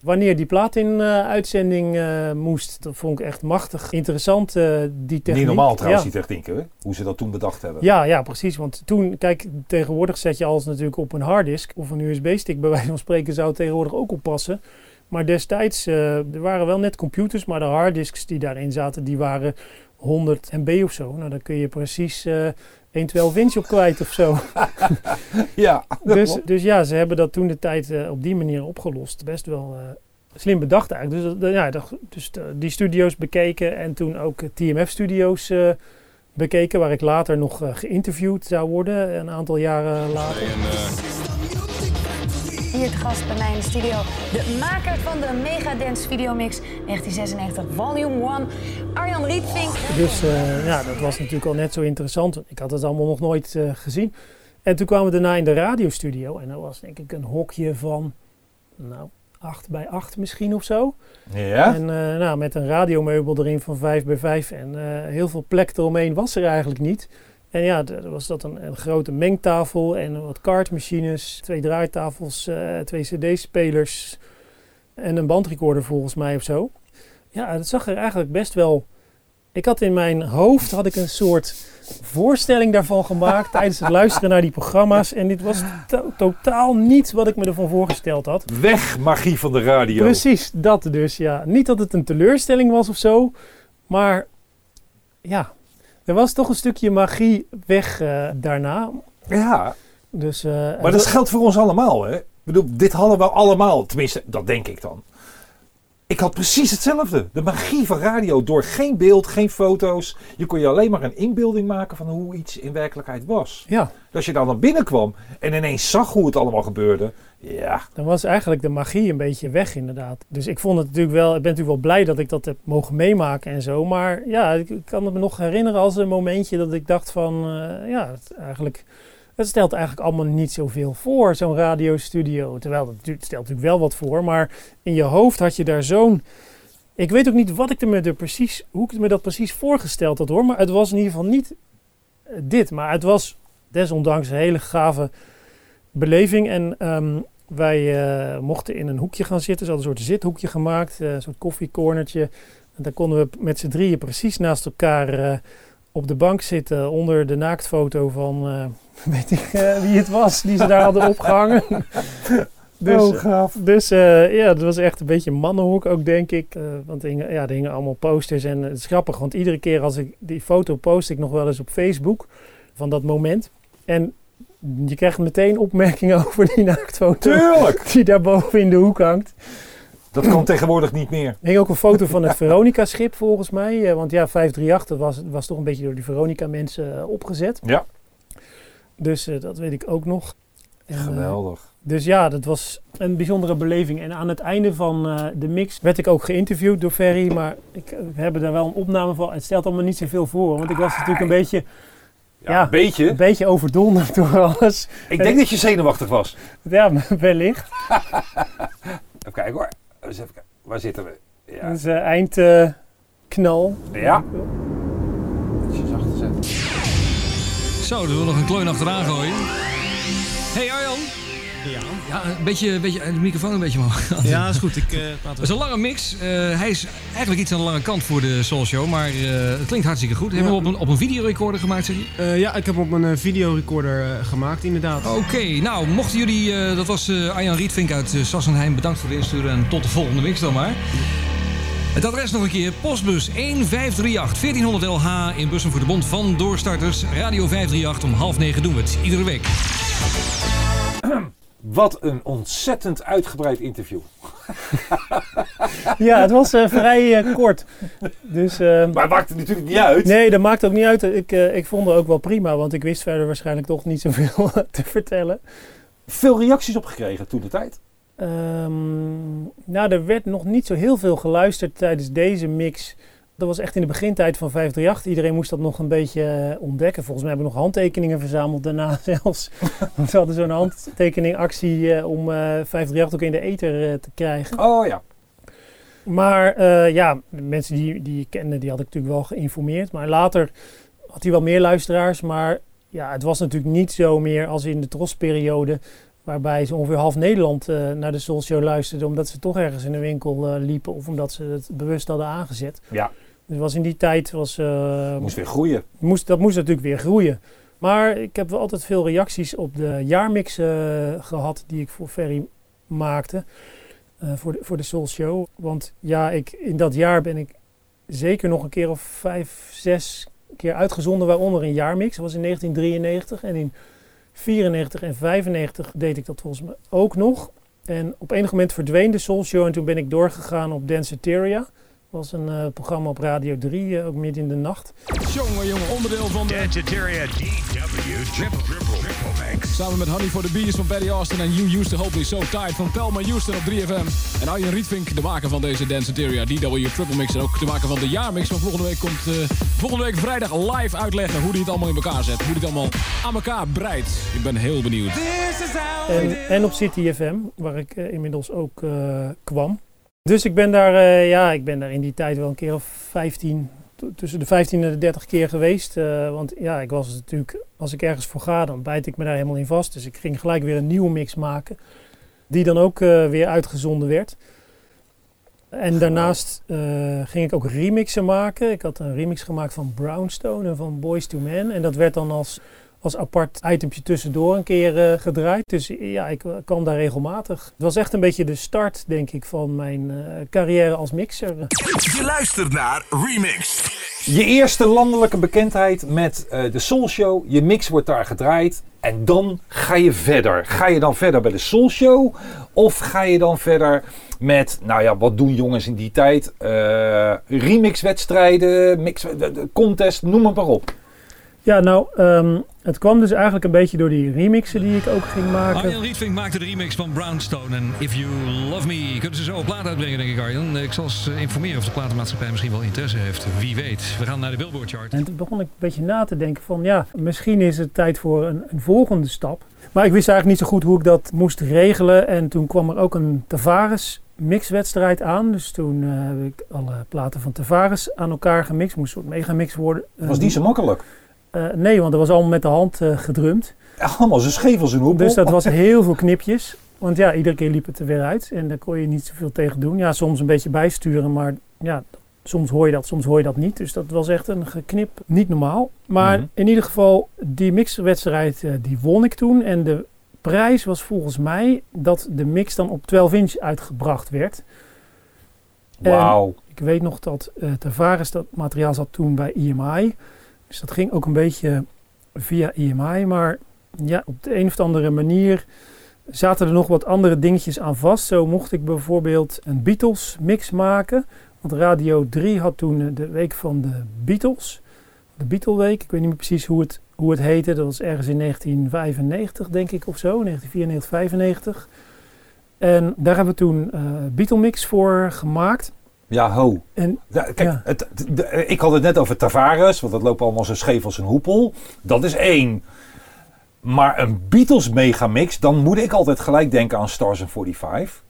Wanneer die plaat in eh, uitzending eh, moest, dat vond ik echt machtig interessant, die techniek. Niet normaal trouwens, Ja. die techniek, hè? hoe ze dat toen bedacht hebben. Ja, ja, precies. Want toen, kijk, tegenwoordig zet je alles natuurlijk op een harddisk of een USB-stick. Bij wijze van spreken zou het tegenwoordig ook oppassen. Maar destijds, eh, er waren wel net computers, maar de harddisks die daarin zaten, die waren 100 MB of zo. Nou, dan kun je precies eh 1 12 inch op kwijt of zo. Ja, dus, klopt. dus ja, ze hebben dat toen de tijd eh, op die manier opgelost. Best wel eh, slim bedacht eigenlijk. Dus, ja, dus eh, die studio's bekeken en toen ook eh, TMF-studio's eh, bekeken, waar ik later nog eh, geïnterviewd zou worden, een aantal jaren later. Hier te gast bij mij in de studio de maker van de Megadance Videomix 1996 Volume 1, Arjan Rietvink. Dus eh, ja, dat was natuurlijk al net zo interessant. want Ik had het allemaal nog nooit eh, gezien. En toen kwamen we daarna in de radiostudio. En dat was denk ik een hokje van, nou, 8 bij 8 misschien of zo. Ja? En eh, nou, met een radiomeubel erin van 5 bij 5 en eh, heel veel plek eromheen was er eigenlijk niet. En ja, er was dat een, een grote mengtafel en wat kaartmachines, twee draaitafels, eh, twee cd-spelers en een bandrecorder volgens mij of zo. Ja, het zag er eigenlijk best wel... Ik had in mijn hoofd had ik een soort voorstelling daarvan gemaakt tijdens het luisteren naar die programma's. En dit was to- totaal niet wat ik me ervan voorgesteld had. Weg magie van de radio. Precies, dat dus, ja. Niet dat het een teleurstelling was of zo, maar ja, er was toch een stukje magie weg eh, daarna. Ja, Dus, eh, maar dat geldt voor ons allemaal, hè? Ik bedoel, dit hadden we allemaal. Tenminste, dat denk ik dan. Ik had precies hetzelfde. De magie van radio door geen beeld, geen foto's. Je kon je alleen maar een inbeelding maken van hoe iets in werkelijkheid was. Ja, Dus als je dan naar binnen kwam en ineens zag hoe het allemaal gebeurde. Ja, dan was eigenlijk de magie een beetje weg inderdaad. Dus ik vond het natuurlijk wel, ik ben natuurlijk wel blij dat ik dat heb mogen meemaken en zo. Maar ja, ik, kan het me nog herinneren als een momentje dat ik dacht van, eh, ja, eigenlijk, het stelt eigenlijk allemaal niet zoveel voor, zo'n radiostudio. Terwijl het stelt natuurlijk wel wat voor, maar in je hoofd had je daar zo'n... Ik weet ook niet wat ik er me er precies, hoe ik me dat precies voorgesteld had hoor. Maar het was in ieder geval niet eh, dit. Maar het was desondanks een hele gave beleving. En ehm, wij eh, mochten in een hoekje gaan zitten. Ze hadden een soort zithoekje gemaakt, eh, een soort koffiecornertje. En daar konden we met z'n drieën precies naast elkaar op de bank zitten. Onder de naaktfoto van, weet ik eh, wie het was, die ze daar hadden opgehangen. Dus, oh, gaaf. Dus eh, ja, dat was echt een beetje een mannenhoek ook, denk ik. Eh, want er hingen, ja, er hingen allemaal posters. En het is grappig, want iedere keer als ik die foto post ik nog wel eens op Facebook van dat moment. En je krijgt meteen opmerkingen over die naaktfoto Tuurlijk! die daar boven in de hoek hangt. Dat kan tegenwoordig niet meer. Er hing ook een foto van het Veronica-schip volgens mij. eh, want ja, 538 dat was, was toch een beetje door die Veronica-mensen eh, opgezet. Ja. Dus eh, dat weet ik ook nog. En, eh, Geweldig. dus ja, dat was een bijzondere beleving. En aan het einde van eh, de mix werd ik ook geïnterviewd door Ferry. Maar ik, we hebben daar wel een opname van. Het stelt allemaal niet zoveel voor. Want ik was natuurlijk een beetje, Ja, ja, een beetje. een beetje overdonderd door alles. Ik denk dat je zenuwachtig was. Ja, wellicht. Even kijken hoor. Eens even kijken. Waar zitten we? Ja. Dus eh eindknal. Ja. Zo, dan wil nog een kleun achteraan gooien. Hey Arjan. Ja. Ja, een beetje, een beetje, de microfoon een beetje omhoog. Ja, is goed. Ik uh, praat Het is een lange mix. Eh, hij is eigenlijk iets aan de lange kant voor de Soul Show, maar eh, het klinkt hartstikke goed. Hebben we op een, op een videorecorder gemaakt, zeg je? Ja, ik heb hem op een videorecorder gemaakt, inderdaad. Oké, okay, nou, mochten jullie... Dat was Arjan Rietvink uit Sassenheim. Bedankt voor het insturen en tot de volgende mix dan maar. Het adres nog een keer. Postbus 1538 1400 LH in Bussen voor de Bond van Doorstarters. Radio 538 om half negen doen we het. Iedere week. Wat een ontzettend uitgebreid interview. ja, het was uh, vrij uh, kort. Dus, uh, maar het maakt het natuurlijk niet uit. Nee, dat maakt ook niet uit. Ik, ik vond het ook wel prima, want ik wist verder waarschijnlijk toch niet zoveel te vertellen. Veel reacties op gekregen toen de tijd? Um, nou, er werd nog niet zo heel veel geluisterd tijdens deze mix. Dat was echt in de begintijd van 538. Iedereen moest dat nog een beetje ontdekken. Volgens mij hebben we nog handtekeningen verzameld daarna zelfs. Want we hadden zo'n handtekeningactie uh, om uh, 538 ook in de ether uh, te krijgen. Oh ja. Maar ja, de mensen die, die ik kende, die had ik natuurlijk wel geïnformeerd. Maar later had hij wel meer luisteraars. Maar ja, het was natuurlijk niet zo meer als in de trosperiode. Waarbij ze ongeveer half Nederland uh, naar de Soul Show luisterde. Omdat ze toch ergens in de winkel uh, liepen. Of omdat ze het bewust hadden aangezet. Ja. Dus was in die tijd... Was, uh, moest weer groeien. Moest, dat moest natuurlijk weer groeien. Maar ik heb wel altijd veel reacties op de jaarmix gehad. Die ik voor Ferry maakte. voor, de, voor de Soul Show. Want ja, ik, in dat jaar ben ik zeker nog een keer of vijf, zes keer uitgezonden. Waaronder een jaarmix. Dat was in 1993. En in 94 en 95 deed ik dat volgens mij ook nog. En op enig moment verdween de Soul Show en toen ben ik doorgegaan op Danceteria. Dat was een uh, programma op Radio 3, uh, ook midden in de nacht. Jongen, jongen, onderdeel van de... Danceteria DW Triple Samen met Honey for the Bees van Betty Austin en You Used to Hold Me So Tight van Pelma Houston op 3FM. En Arjen Rietvink, de maker van deze Danceteria DW Triple Mix. En ook de maker van de jaarmix van volgende week komt uh, volgende week vrijdag live uitleggen hoe hij het allemaal in elkaar zet. Hoe hij het allemaal aan elkaar breidt. Ik ben heel benieuwd. En, en op City FM, waar ik uh, inmiddels ook uh, kwam. Dus ik ben daar, uh, ja, ik ben daar in die tijd wel een keer of 15, tussen de 15 en de 30 keer geweest. Uh, want ja, ik was natuurlijk, als ik ergens voor ga, dan bijt ik me daar helemaal in vast. Dus ik ging gelijk weer een nieuwe mix maken, die dan ook uh, weer uitgezonden werd. En daarnaast ging ik ook remixen maken. Ik had een remix gemaakt van Brownstone en van Boys to Men. En dat werd dan als als apart itempje tussendoor een keer uh, gedraaid. Dus ja, ik kwam daar regelmatig. Het was echt een beetje de start, denk ik, van mijn uh, carrière als mixer. Je luistert naar Remix. Je eerste landelijke bekendheid met uh, de Soul Show. Je mix wordt daar gedraaid. En dan ga je verder. Ga je dan verder bij de Soul Show? Of ga je dan verder met, nou ja, wat doen jongens in die tijd? remixwedstrijden, mix, contest, noem het maar op. Ja, nou, um, het kwam dus eigenlijk een beetje door die remixen die ik ook ging maken. Arjan Rietvink maakte de remix van Brownstone en If You Love Me. Kunnen ze zo op plaat uitbrengen, denk ik, Arjan. Ik zal eens informeren of de platenmaatschappij misschien wel interesse heeft. Wie weet. We gaan naar de Billboard chart. En toen begon ik een beetje na te denken van, ja, misschien is het tijd voor een, een volgende stap. Maar ik wist eigenlijk niet zo goed hoe ik dat moest regelen. En toen kwam er ook een Tavares mixwedstrijd aan. Dus toen uh, heb ik alle platen van Tavares aan elkaar gemixt. Moest een soort megamix worden. Was niet zo makkelijk? Uh, nee, want dat was allemaal met de hand uh, gedrumd. Allemaal zo scheef als een hoepel. Dus dat was heel veel knipjes. Want ja, iedere keer liep het er weer uit. En daar kon je niet zoveel tegen doen. Ja, soms een beetje bijsturen, maar ja, soms hoor je dat, soms hoor je dat niet. Dus dat was echt een geknip, niet normaal. Maar mm -hmm. in ieder geval, die mixwedstrijd, uh, die won ik toen. En de prijs was volgens mij dat de mix dan op 12 inch uitgebracht werd. En Wauw. ik weet nog dat eh Tavares dat materiaal zat toen bij EMI. Dus dat ging ook een beetje via EMI. Maar ja, op de een of andere manier zaten er nog wat andere dingetjes aan vast. Zo mocht ik bijvoorbeeld een Beatles mix maken. Want Radio 3 had toen eh, de week van de Beatles. De Beatleweek. Ik weet niet meer precies hoe het, hoe het heette. Dat was ergens in 1995 denk ik of zo. 1994, 95. En daar hebben we toen eh Beatle mix voor gemaakt. Ja, ho. En kijk, Ja. Het, de- ik had het net over Tavares, want dat loopt allemaal zo scheef als een hoepel. Dat is één. Maar een Beatles megamix, dan moet ik altijd gelijk denken aan Stars and 45.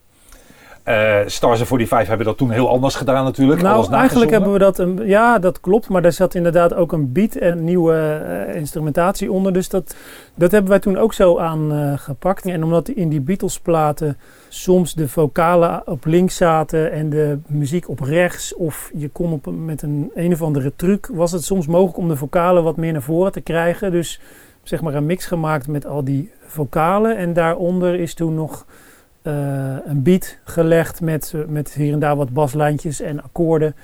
Eh Stars and 45 hebben dat toen heel anders gedaan natuurlijk. Nou, eigenlijk nagezonden. hebben we dat. Een, ja, dat klopt. Maar daar zat inderdaad ook een beat en nieuwe eh, instrumentatie onder. Dus dat, dat hebben wij toen ook zo aangepakt. en omdat in die Beatles-platen soms de vocalen op links zaten en de muziek op rechts. Of je kon op, met een een of andere truc. was het soms mogelijk om de vocalen wat meer naar voren te krijgen. Dus zeg maar een mix gemaakt met al die vocalen. En daaronder is toen nog eh, een beat gelegd met, eh, met hier en daar wat baslijntjes en akkoorden.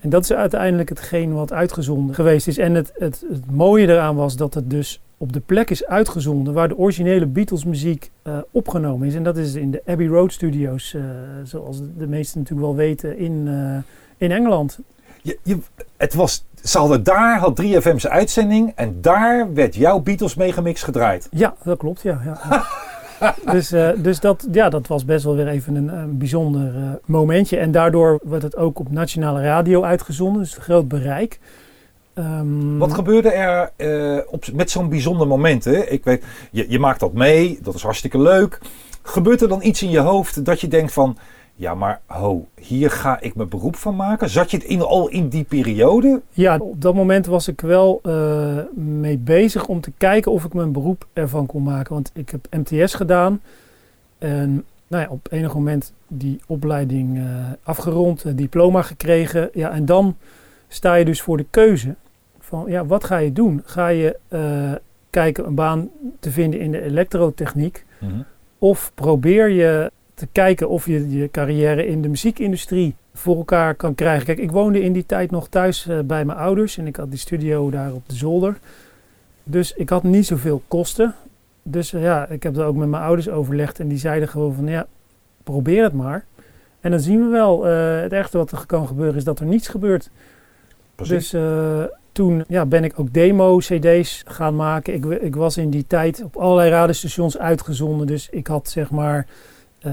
En dat is uiteindelijk hetgeen wat uitgezonden geweest is. En het, het, het mooie eraan was dat het dus op de plek is uitgezonden waar de originele Beatles muziek eh, opgenomen is. En dat is in de Abbey Road Studios, eh, zoals de meesten natuurlijk wel weten, in, eh, in Engeland. Je, je, het was, ze hadden daar, had 3FM zijn uitzending en daar werd jouw Beatles megamix gedraaid. Ja, dat klopt, ja. ja, ja. dus eh, dus dat, ja, dat was best wel weer even een, bijzonder eh, momentje. En daardoor werd het ook op nationale radio uitgezonden, dus groot bereik. Ehm, Wat gebeurde er eh, op, met zo'n bijzonder moment? Hè? Ik weet, je, je maakt dat mee, dat is hartstikke leuk. Gebeurt er dan iets in je hoofd dat je denkt van... Ja, maar ho, hier ga ik mijn beroep van maken? Zat je het in, al in die periode? Ja, op dat moment was ik wel eh, mee bezig om te kijken of ik mijn beroep ervan kon maken. Want ik heb MTS gedaan. En nou ja, op enig moment die opleiding eh, afgerond, een diploma gekregen. Ja, en dan sta je dus voor de keuze van, ja, wat ga je doen? Ga je eh, kijken een baan te vinden in de elektrotechniek? Of probeer je te kijken of je je carrière in de muziekindustrie voor elkaar kan krijgen. Kijk, ik woonde in die tijd nog thuis eh, bij mijn ouders en ik had die studio daar op de zolder. Dus ik had niet zoveel kosten. Dus eh, ja, ik heb er ook met mijn ouders overlegd en die zeiden gewoon van ja, probeer het maar. En dan zien we wel, eh, het ergste wat er kan gebeuren is dat er niets gebeurt. Precies. Dus toen ja, ben ik ook demo-cd's gaan maken. Ik, ik was in die tijd op allerlei radiostations uitgezonden. Dus ik had zeg maar eh,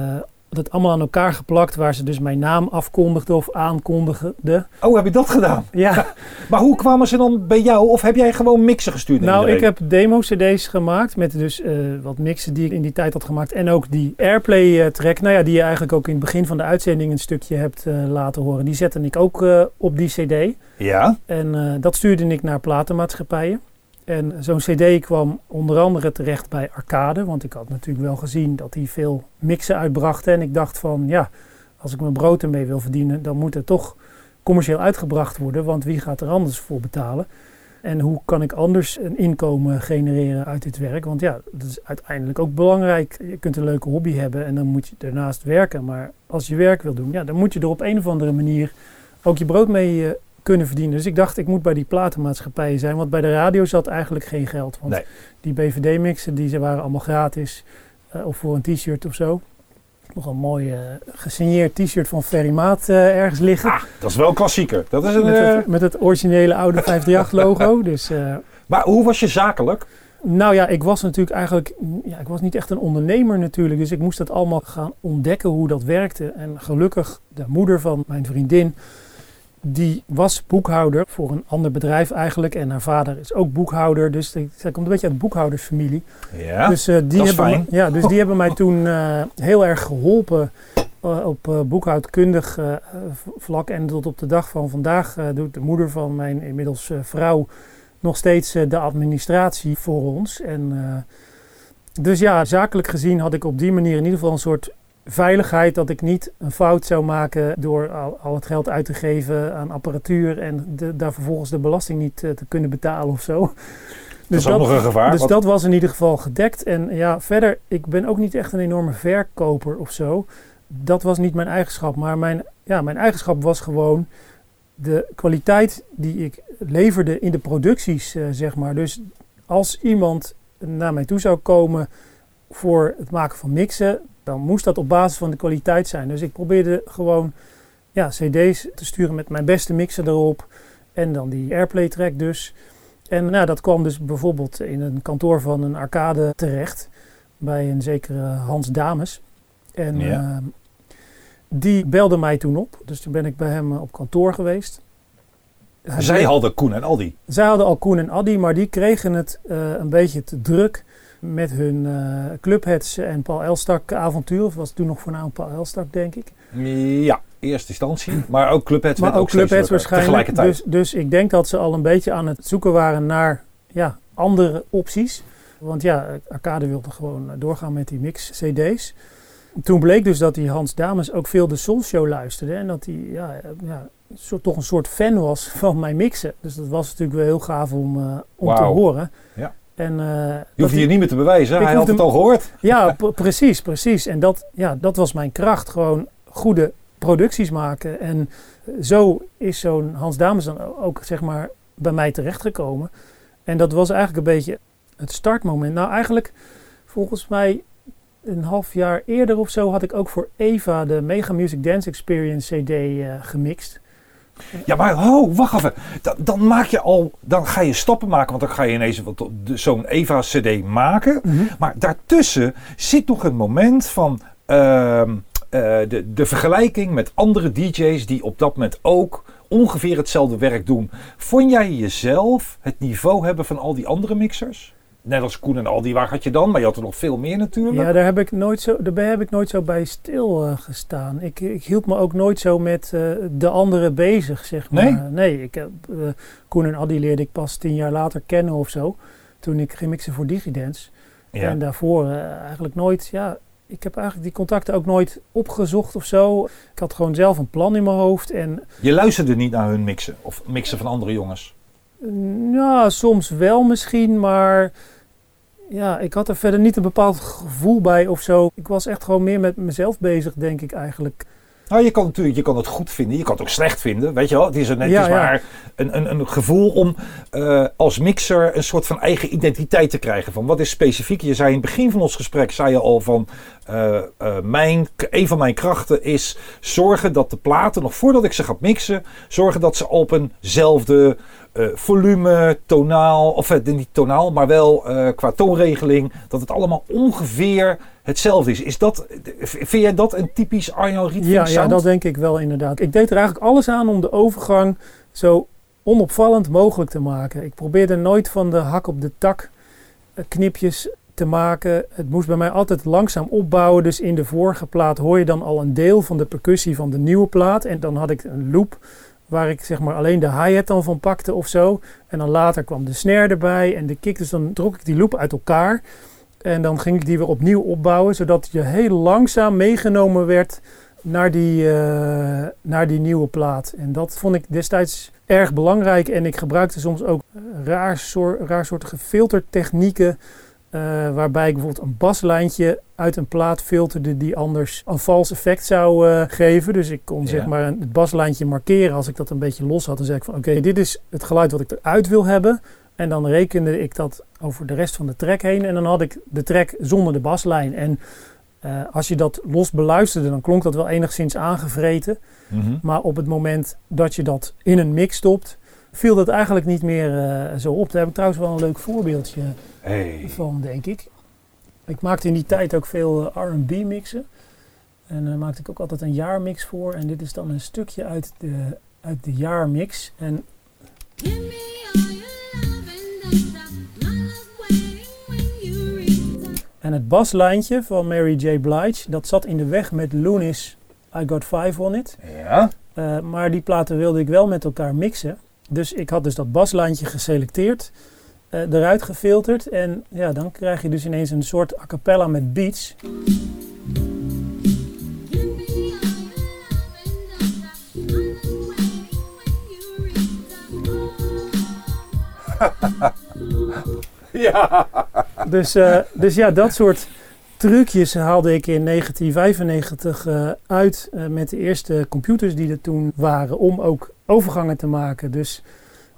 dat allemaal aan elkaar geplakt... waar ze dus mijn naam afkondigden of aankondigden. Oh, heb je dat gedaan? Ja, Maar hoe kwamen ze dan bij jou? Of heb jij gewoon mixen gestuurd nou ik heb demo-cd's gemaakt... met dus eh, wat mixen die ik in die tijd had gemaakt. En ook die Airplay-track, nou ja, die je eigenlijk ook in het begin van de uitzending... een stukje hebt eh, laten horen. Die zette ik ook eh, op die cd. Ja? En eh, dat stuurde ik naar platenmaatschappijen. En zo'n cd kwam onder andere terecht bij Arcade. Want ik had natuurlijk wel gezien dat die veel mixen uitbrachten. En ik dacht van, ja, als ik mijn brood ermee wil verdienen... dan moet het toch commercieel uitgebracht worden. Want wie gaat er anders voor betalen? En hoe kan ik anders een inkomen genereren uit dit werk? Want ja, dat is uiteindelijk ook belangrijk. Je kunt een leuke hobby hebben en dan moet je daarnaast werken. Maar als je werk wil doen, ja, dan moet je er op een of andere manier ook je brood mee eh, kunnen verdienen. Dus ik dacht, ik moet bij die platenmaatschappijen zijn. Want bij de radio zat eigenlijk geen geld. Want Nee. die BVD-mixen, die ze waren allemaal gratis. eh, of voor een t-shirt of zo. Nog een mooi eh, gesigneerd t-shirt van Ferry Maat eh, ergens liggen. Dat is wel klassieker. Dat is een, met, het, met het originele oude 538-logo. dus... Maar hoe was je zakelijk? nou ja, ik was natuurlijk eigenlijk, ja, ik was niet echt een ondernemer natuurlijk. Dus ik moest dat allemaal gaan ontdekken hoe dat werkte. En gelukkig, de moeder van mijn vriendin, die was boekhouder voor een ander bedrijf eigenlijk. En haar vader is ook boekhouder. Dus zij komt een beetje uit de boekhoudersfamilie. Ja, dus, eh, die dat is hebben, fijn. Ja, dus die hebben mij toen eh, heel erg geholpen eh, op boekhoudkundig vlak. En tot op de dag van vandaag doet de moeder van mijn inmiddels vrouw nog steeds de administratie voor ons. En, dus ja, zakelijk gezien had ik op die manier in ieder geval een soort veiligheid dat ik niet een fout zou maken door al, al het geld uit te geven aan apparatuur en de, daar vervolgens de belasting niet eh, te kunnen betalen of zo. is ook nog een gevaar. Dus dat was in ieder geval gedekt. En ja, verder, ik ben ook niet echt een enorme verkoper of zo. Dat was niet mijn eigenschap. Maar mijn, ja, mijn eigenschap was gewoon de kwaliteit die ik leverde in de producties, eh, zeg maar. Dus als iemand naar mij toe zou komen voor het maken van mixen, dan moest dat op basis van de kwaliteit zijn. Dus ik probeerde gewoon ja, cd's te sturen met mijn beste mixer erop. En dan die airplay track dus. En nou, dat kwam dus bijvoorbeeld in een kantoor van een arcade terecht. Bij een zekere Hans Dames. En Ja. ehm, die belde mij toen op. Dus toen ben ik bij hem eh, op kantoor geweest. Hij Zij hadden Koen en Aldi. zij hadden al Koen en Addy, maar die kregen het eh, een beetje te druk met hun eh Clubheads en Paul Elstak avontuur. Of was het toen nog voornamelijk Paul Elstak, denk ik. Ja, eerste instantie. Maar ook Clubheads maar ook Clubheads waarschijnlijk. Dus, dus ik denk dat ze al een beetje aan het zoeken waren naar ja, andere opties. Want ja, Arcade wilde gewoon doorgaan met die mix-cd's. Toen bleek dus dat die Hans Dames ook veel de Soul Show luisterde. En dat hij ja, ja, toch een soort fan was van mijn mixen. Dus dat was natuurlijk wel heel gaaf om, eh, om te horen. Ja. En, eh, Je hoeft hier niet meer te bewijzen. Hij had het al gehoord. ja, precies, precies. En dat, ja, dat was mijn kracht. Gewoon goede producties maken. En eh, zo is zo'n Hans Dames dan ook zeg maar bij mij terechtgekomen. En dat was eigenlijk een beetje het startmoment. Nou, eigenlijk volgens mij een half jaar eerder of zo had ik ook voor Eva de Mega Music Dance Experience CD eh, gemixt. Ja, maar ho, wacht even. Dan, dan maak je al, dan ga je stappen maken, want dan ga je ineens zo'n Eva-CD maken. Maar daartussen zit nog een moment van ehm, eh, de, de vergelijking met andere DJ's die op dat moment ook ongeveer hetzelfde werk doen. Vond jij jezelf het niveau hebben van al die andere mixers? Net als Koen en Aldi, waar had je dan? Maar je had er nog veel meer natuurlijk. Ja, daar heb ik nooit zo, daarbij heb ik nooit zo bij stilgestaan. gestaan. ik, ik hield me ook nooit zo met eh, de anderen bezig, zeg maar. Nee? Nee, ik heb, eh, Koen en Addy leerde ik pas tien jaar later kennen of zo. Toen ik ging mixen voor Digidance. Ja. En daarvoor eh, eigenlijk nooit, ja... Ik heb eigenlijk die contacten ook nooit opgezocht of zo. Ik had gewoon zelf een plan in mijn hoofd. En Je luisterde niet naar hun mixen of mixen van andere jongens. Ja, soms wel misschien, maar ja, ik had er verder niet een bepaald gevoel bij of zo. Ik was echt gewoon meer met mezelf bezig, denk ik eigenlijk. Nou, je kan natuurlijk je kan het goed vinden, je kan het ook slecht vinden, weet je wel. Het is, een, het Ja, is ja. maar een, een, een gevoel om eh, als mixer een soort van eigen identiteit te krijgen. Van wat is specifiek? Je zei in het begin van ons gesprek, zei je al van, eh, eh, mijn, een van mijn krachten is zorgen dat de platen, nog voordat ik ze ga mixen, zorgen dat ze op eenzelfde eh, volume, tonaal, of eh, niet tonaal, maar wel eh, qua toonregeling, dat het allemaal ongeveer hetzelfde is. is dat, vind jij dat een typisch Arjan Rietvink Ja, ja, dat denk ik wel inderdaad. Ik deed er eigenlijk alles aan om de overgang zo onopvallend mogelijk te maken. Ik probeerde nooit van de hak op de tak knipjes te maken. Het moest bij mij altijd langzaam opbouwen. Dus in de vorige plaat hoor je dan al een deel van de percussie van de nieuwe plaat. En dan had ik een loop waar ik zeg maar alleen de hi-hat dan van pakte of zo. En dan later kwam de snare erbij en de kick. Dus dan trok ik die loop uit elkaar. En dan ging ik die weer opnieuw opbouwen, zodat je heel langzaam meegenomen werd naar die, eh, naar die nieuwe plaat. En dat vond ik destijds erg belangrijk. En ik gebruikte soms ook raar soor, raarsoortige filtertechnieken. Eh, waarbij ik bijvoorbeeld een baslijntje uit een plaat filterde die anders een vals effect zou eh, geven. Dus ik kon Ja. zeg maar een- het baslijntje markeren als ik dat een beetje los had. Dan zei ik van oké, dit is het geluid wat ik eruit wil hebben. En dan rekende ik dat over de rest van de track heen. En dan had ik de track zonder de baslijn. En eh, als je dat los beluisterde, dan klonk dat wel enigszins aangevreten. Mhm. Maar op het moment dat je dat in een mix stopt, viel dat eigenlijk niet meer eh, zo op. Daar heb ik trouwens wel een leuk voorbeeldje Hey. van, denk ik. Ik maakte in die tijd ook veel eh, R&B mixen. En daar maakte ik ook altijd een jaarmix voor. En dit is dan een stukje uit de, uit de jaarmix. En En het baslijntje van Mary J. Blige, dat zat in de weg met Lunis I Got Five On It. Ja. Eh, maar die platen wilde ik wel met elkaar mixen. Dus ik had dus dat baslijntje geselecteerd, eh, eruit gefilterd. En ja, dan krijg je dus ineens een soort a cappella met beats. Ja. Dus, eh, dus ja, dat soort trucjes haalde ik in 1995 eh, uit eh, met de eerste computers die er toen waren. Om ook overgangen te maken. Dus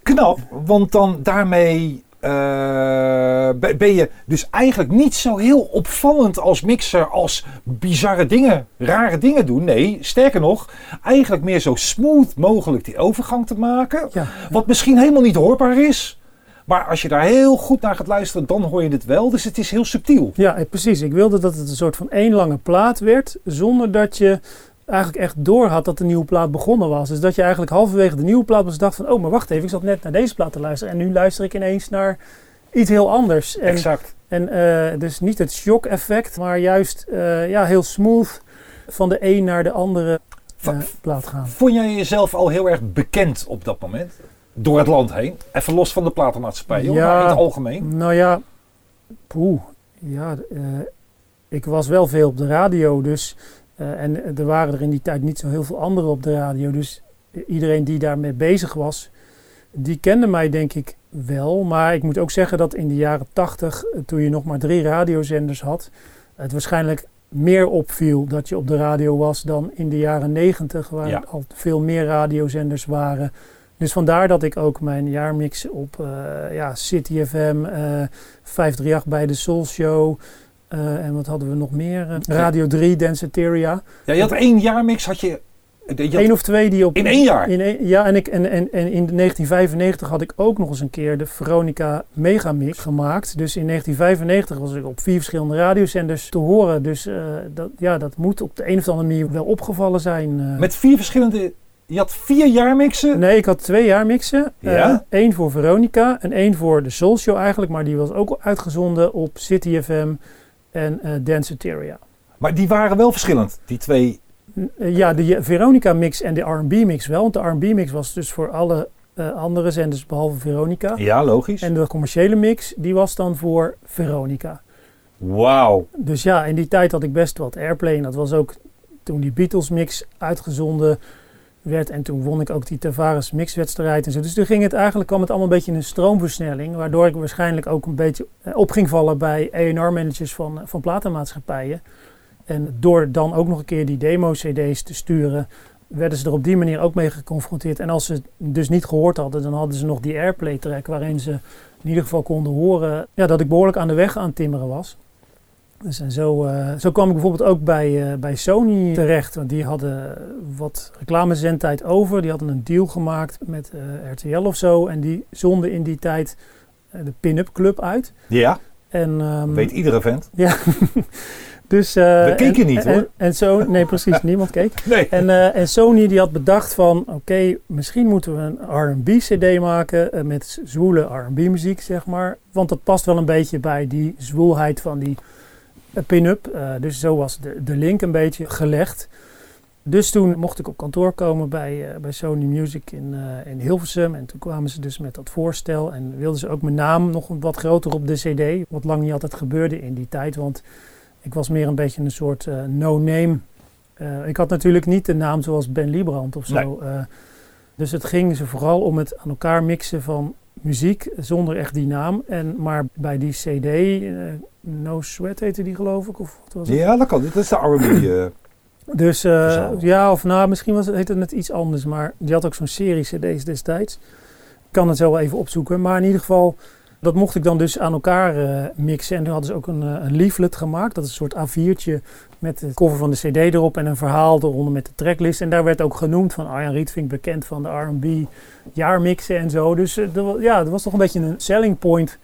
Knap, want dan daarmee eh, ben je dus eigenlijk niet zo heel opvallend als mixer als bizarre dingen, rare dingen doen. Nee, sterker nog, eigenlijk meer zo smooth mogelijk die overgang te maken. ja, Wat misschien helemaal niet hoorbaar is. Maar als je daar heel goed naar gaat luisteren, dan hoor je het wel. Dus het is heel subtiel. Ja, eh, precies. Ik wilde dat het een soort van één lange plaat werd, zonder dat je eigenlijk echt door had dat de nieuwe plaat begonnen was. Dus dat je eigenlijk halverwege de nieuwe plaat was dacht van, oh, maar wacht even, ik zat net naar deze plaat te luisteren en nu luister ik ineens naar iets heel anders. En, exact. en eh, dus niet het shock effect, maar juist eh, ja, heel smooth van de een naar de andere plaat gaan. Vond jij jezelf al heel erg bekend op dat moment? Door het land heen? Even los van de platenmaatschappij, Ja. maar in het algemeen. Nou ja, poeh, ja, eh, ik was wel veel op de radio, dus eh, en er waren er in die tijd niet zo heel veel anderen op de radio, dus iedereen die daarmee bezig was, die kende mij denk ik wel. Maar ik moet ook zeggen dat in de jaren tachtig, eh, toen je nog maar drie radiozenders had, het waarschijnlijk meer opviel dat je op de radio was dan in de jaren negentig, waar Ja. al veel meer radiozenders waren. Dus vandaar dat ik ook mijn jaarmix op eh, ja, City FM, eh 538 bij de Soul Show. eh, en wat hadden we nog meer? Eh, Radio 3, Danceteria. Ja, je had één jaarmix, had je... je had- Eén of twee die op... In één jaar? In ja, en, ik, en, en, en in 1995 had ik ook nog eens een keer de Veronica Megamix gemaakt. Dus in 1995 was ik op vier verschillende radiozenders te horen. Dus dat, ja, dat moet op de een of andere manier wel opgevallen zijn. Met vier verschillende... Je had vier jaarmixen? Nee, ik had twee jaarmixen. Ja? Eén voor Veronica en één voor de Soul Show eigenlijk. Maar die was ook uitgezonden op City FM en eh Danceteria. Maar die waren wel verschillend, die twee. Eh, Ja, de Veronica mix en de R&B mix wel. Want de R&B mix was dus voor alle eh, andere zenders behalve Veronica. Ja, logisch. En de commerciële mix, die was dan voor Veronica. Wauw. Dus ja, in die tijd had ik best wat airplay. En dat was ook toen die Beatles mix uitgezonden werd. En toen won ik ook die Tavares mixwedstrijd en zo. Dus toen ging het eigenlijk, kwam het allemaal een beetje in een stroomversnelling. Waardoor ik waarschijnlijk ook een beetje eh, op ging vallen bij A&R-managers van, van platenmaatschappijen. En door dan ook nog een keer die demo-cd's te sturen, werden ze er op die manier ook mee geconfronteerd. En als ze het dus niet gehoord hadden, dan hadden ze nog die airplay-track waarin ze in ieder geval konden horen ja, dat ik behoorlijk aan de weg aan timmeren was. Dus en zo, eh, zo kwam ik bijvoorbeeld ook bij, eh, bij Sony terecht. Want die hadden wat reclamezendtijd over. Die hadden een deal gemaakt met eh, RTL of zo. En die zonden in die tijd de Pin-Up Club uit. Ja, En, ehm, weet iedere vent. Ja. dus, We keken en- niet, en- hoor. En, zo, nee, precies, niemand keek. Nee. En, en Sony die had bedacht van, oké, misschien moeten we een R&B CD maken met zwoele R&B muziek, zeg maar. Want dat past wel een beetje bij die zwoelheid van die pin-up. Eh, dus zo was de, de link een beetje gelegd. Dus toen mocht ik op kantoor komen bij, eh, bij Sony Music in, eh, in Hilversum. En toen kwamen ze dus met dat voorstel. En wilden ze ook mijn naam nog wat groter op de CD. Wat lang niet altijd gebeurde in die tijd. Want ik was meer een beetje een soort no-name. Ik had natuurlijk niet de naam zoals Ben Liebrand of zo. Nee. dus het ging ze vooral om het aan elkaar mixen van muziek zonder echt die naam. En, maar bij die CD, No Sweat heette die geloof ik. Of wat was het? Ja, dat kan. Dat is de R&B. eh. Dus eh, ja, of nou, misschien was het, heette het net iets anders, maar die had ook zo'n serie CD's destijds. Ik kan het zo wel even opzoeken, maar in ieder geval, dat mocht ik dan dus aan elkaar eh, mixen. En toen hadden ze ook een, een leaflet gemaakt, dat is een soort A4'tje met de cover van de CD erop en een verhaal eronder met de tracklist. En daar werd ook genoemd van Arjan Rietvink, bekend van de R&B jaarmixen en zo. Dus ja, dat was toch een beetje een selling point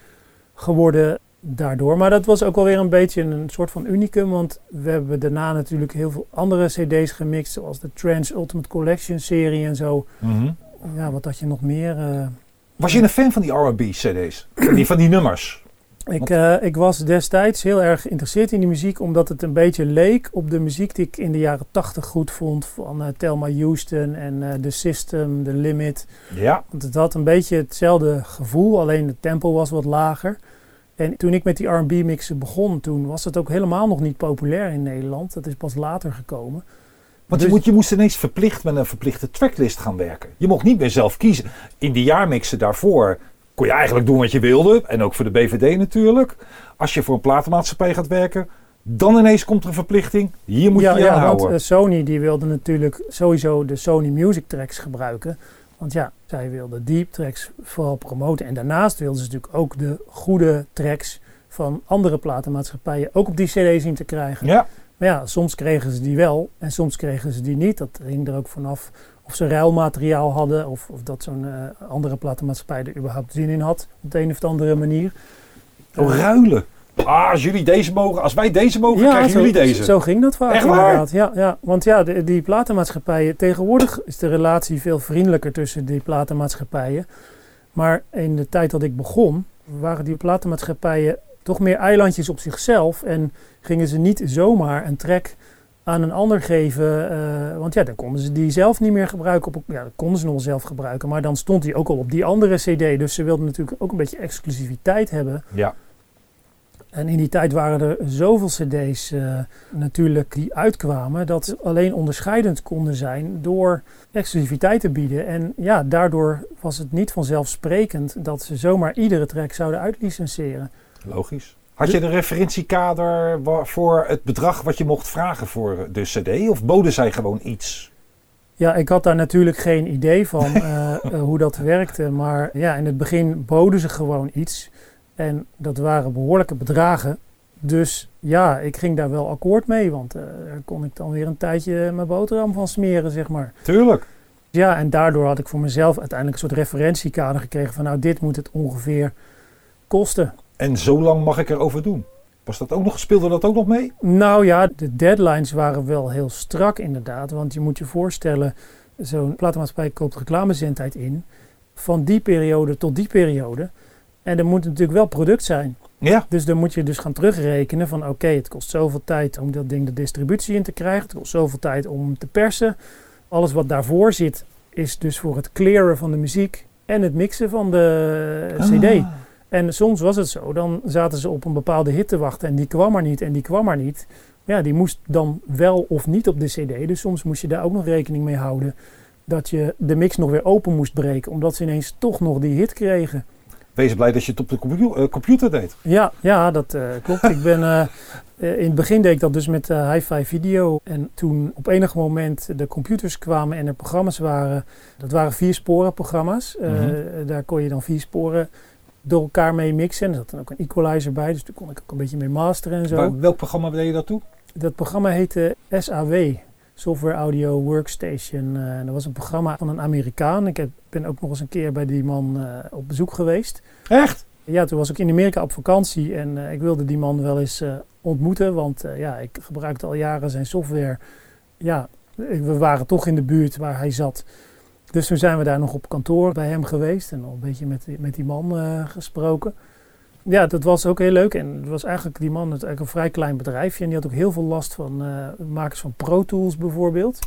geworden daardoor. Maar dat was ook wel weer een beetje een soort van unicum. Want we hebben daarna natuurlijk heel veel andere cd's gemixt. Zoals de Trans Ultimate Collection serie en zo. Mhm. Ja, wat had je nog meer? eh, Was je een fan van die R&B CD's? Van die, van die nummers? ik, eh, ik was destijds heel erg geïnteresseerd in die muziek. Omdat het een beetje leek op de muziek die ik in de jaren tachtig goed vond. Van eh, Thelma Houston en The System, The Limit. Ja. Want het had een beetje hetzelfde gevoel, alleen het tempo was wat lager. En toen ik met die R&B mixen begon, toen was het ook helemaal nog niet populair in Nederland. Dat is pas later gekomen. Want Dus- je, moet, je moest ineens verplicht met een verplichte tracklist gaan werken. Je mocht niet meer zelf kiezen. In die jaarmixen daarvoor kon je eigenlijk doen wat je wilde. En ook voor de BVD natuurlijk. Als je voor een platenmaatschappij gaat werken, dan ineens komt er een verplichting. Hier moet ja, je je ja, aan want houden. eh, Sony die wilde natuurlijk sowieso de Sony Music Tracks gebruiken. Want ja, zij wilden deep tracks vooral promoten. En daarnaast wilden ze natuurlijk ook de goede tracks van andere platenmaatschappijen ook op die CD zien te krijgen. ja, Maar ja, soms kregen ze die wel en soms kregen ze die niet. Dat hing er ook vanaf of ze ruilmateriaal hadden of, of dat zo'n eh, andere platenmaatschappij er überhaupt zin in had. Op de een of andere manier. oh, Eh, ruilen. Ah, als jullie deze mogen, als wij deze mogen, krijgen zo, jullie deze. Zo ging dat vaak Echt waar? inderdaad. Ja, ja. Want ja, de, die platenmaatschappijen... Tegenwoordig is de relatie veel vriendelijker tussen die platenmaatschappijen. Maar in de tijd dat ik begon, waren die platenmaatschappijen toch meer eilandjes op zichzelf. En gingen ze niet zomaar een track aan een ander geven. eh, want ja, dan konden ze die zelf niet meer gebruiken. Op, ja, dat konden ze nog zelf gebruiken. Maar dan stond die ook al op die andere cd. Dus ze wilden natuurlijk ook een beetje exclusiviteit hebben. Ja, En in die tijd waren er zoveel cd's eh, natuurlijk die uitkwamen... dat ze alleen onderscheidend konden zijn door exclusiviteit te bieden. En ja, daardoor was het niet vanzelfsprekend... dat ze zomaar iedere track zouden uitlicenseren. logisch. Had je een referentiekader voor het bedrag wat je mocht vragen voor de cd? Of boden zij gewoon iets? Ja, ik had daar natuurlijk geen idee van eh, eh, hoe dat werkte. Maar ja, in het begin boden ze gewoon iets. En dat waren behoorlijke bedragen. Dus ja, ik ging daar wel akkoord mee. Want eh, daar kon ik dan weer een tijdje mijn boterham van smeren, zeg maar. Tuurlijk. Ja, en daardoor had ik voor mezelf uiteindelijk een soort referentiekader gekregen van nou, dit moet het ongeveer kosten. En zo lang mag ik erover doen. Was dat ook nog, speelde dat ook nog mee? Nou ja, de deadlines waren wel heel strak inderdaad. Want je moet je voorstellen, zo'n platenmaatschappij koopt reclamezendtijd in. Van die periode tot die periode. En er moet natuurlijk wel product zijn. Ja. Dus dan moet je dus gaan terugrekenen van oké, het kost zoveel tijd om dat ding de distributie in te krijgen. Het kost zoveel tijd om te persen. Alles wat daarvoor zit is dus voor het clearen van de muziek en het mixen van de cd. Ah. En soms was het zo, dan zaten ze op een bepaalde hit te wachten en die kwam er niet en die kwam er niet. Ja, die moest dan wel of niet op de cd. Dus soms moest je daar ook nog rekening mee houden dat je de mix nog weer open moest breken, omdat ze ineens toch nog die hit kregen. Wees blij dat je het op de eh, computer deed. Ja, ja dat eh, klopt. ik ben, eh, in het begin deed ik dat dus met hi-fi video. En toen op enig moment de computers kwamen en er programma's waren. Dat waren vier sporen programma's. Mhm. Daar kon je dan vier sporen door elkaar mee mixen. En er zat dan ook een equalizer bij. Dus daar kon ik ook een beetje mee masteren en zo. Welk programma deed je dat toe? Dat programma heette SAW. Software Audio Workstation. Eh, dat was een programma van een Amerikaan. Ik heb, ben ook nog eens een keer bij die man eh, op bezoek geweest. Echt? Ja, toen was ik in Amerika op vakantie en eh, ik wilde die man wel eens eh, ontmoeten, want eh, ja, ik gebruikte al jaren zijn software. Ja, we waren toch in de buurt waar hij zat. Dus toen zijn we daar nog op kantoor bij hem geweest en al een beetje met, die- met die man eh, gesproken. Ja, dat was ook heel leuk. En het was eigenlijk die man, het eigenlijk een vrij klein bedrijfje. En die had ook heel veel last van eh, makers van Pro Tools bijvoorbeeld.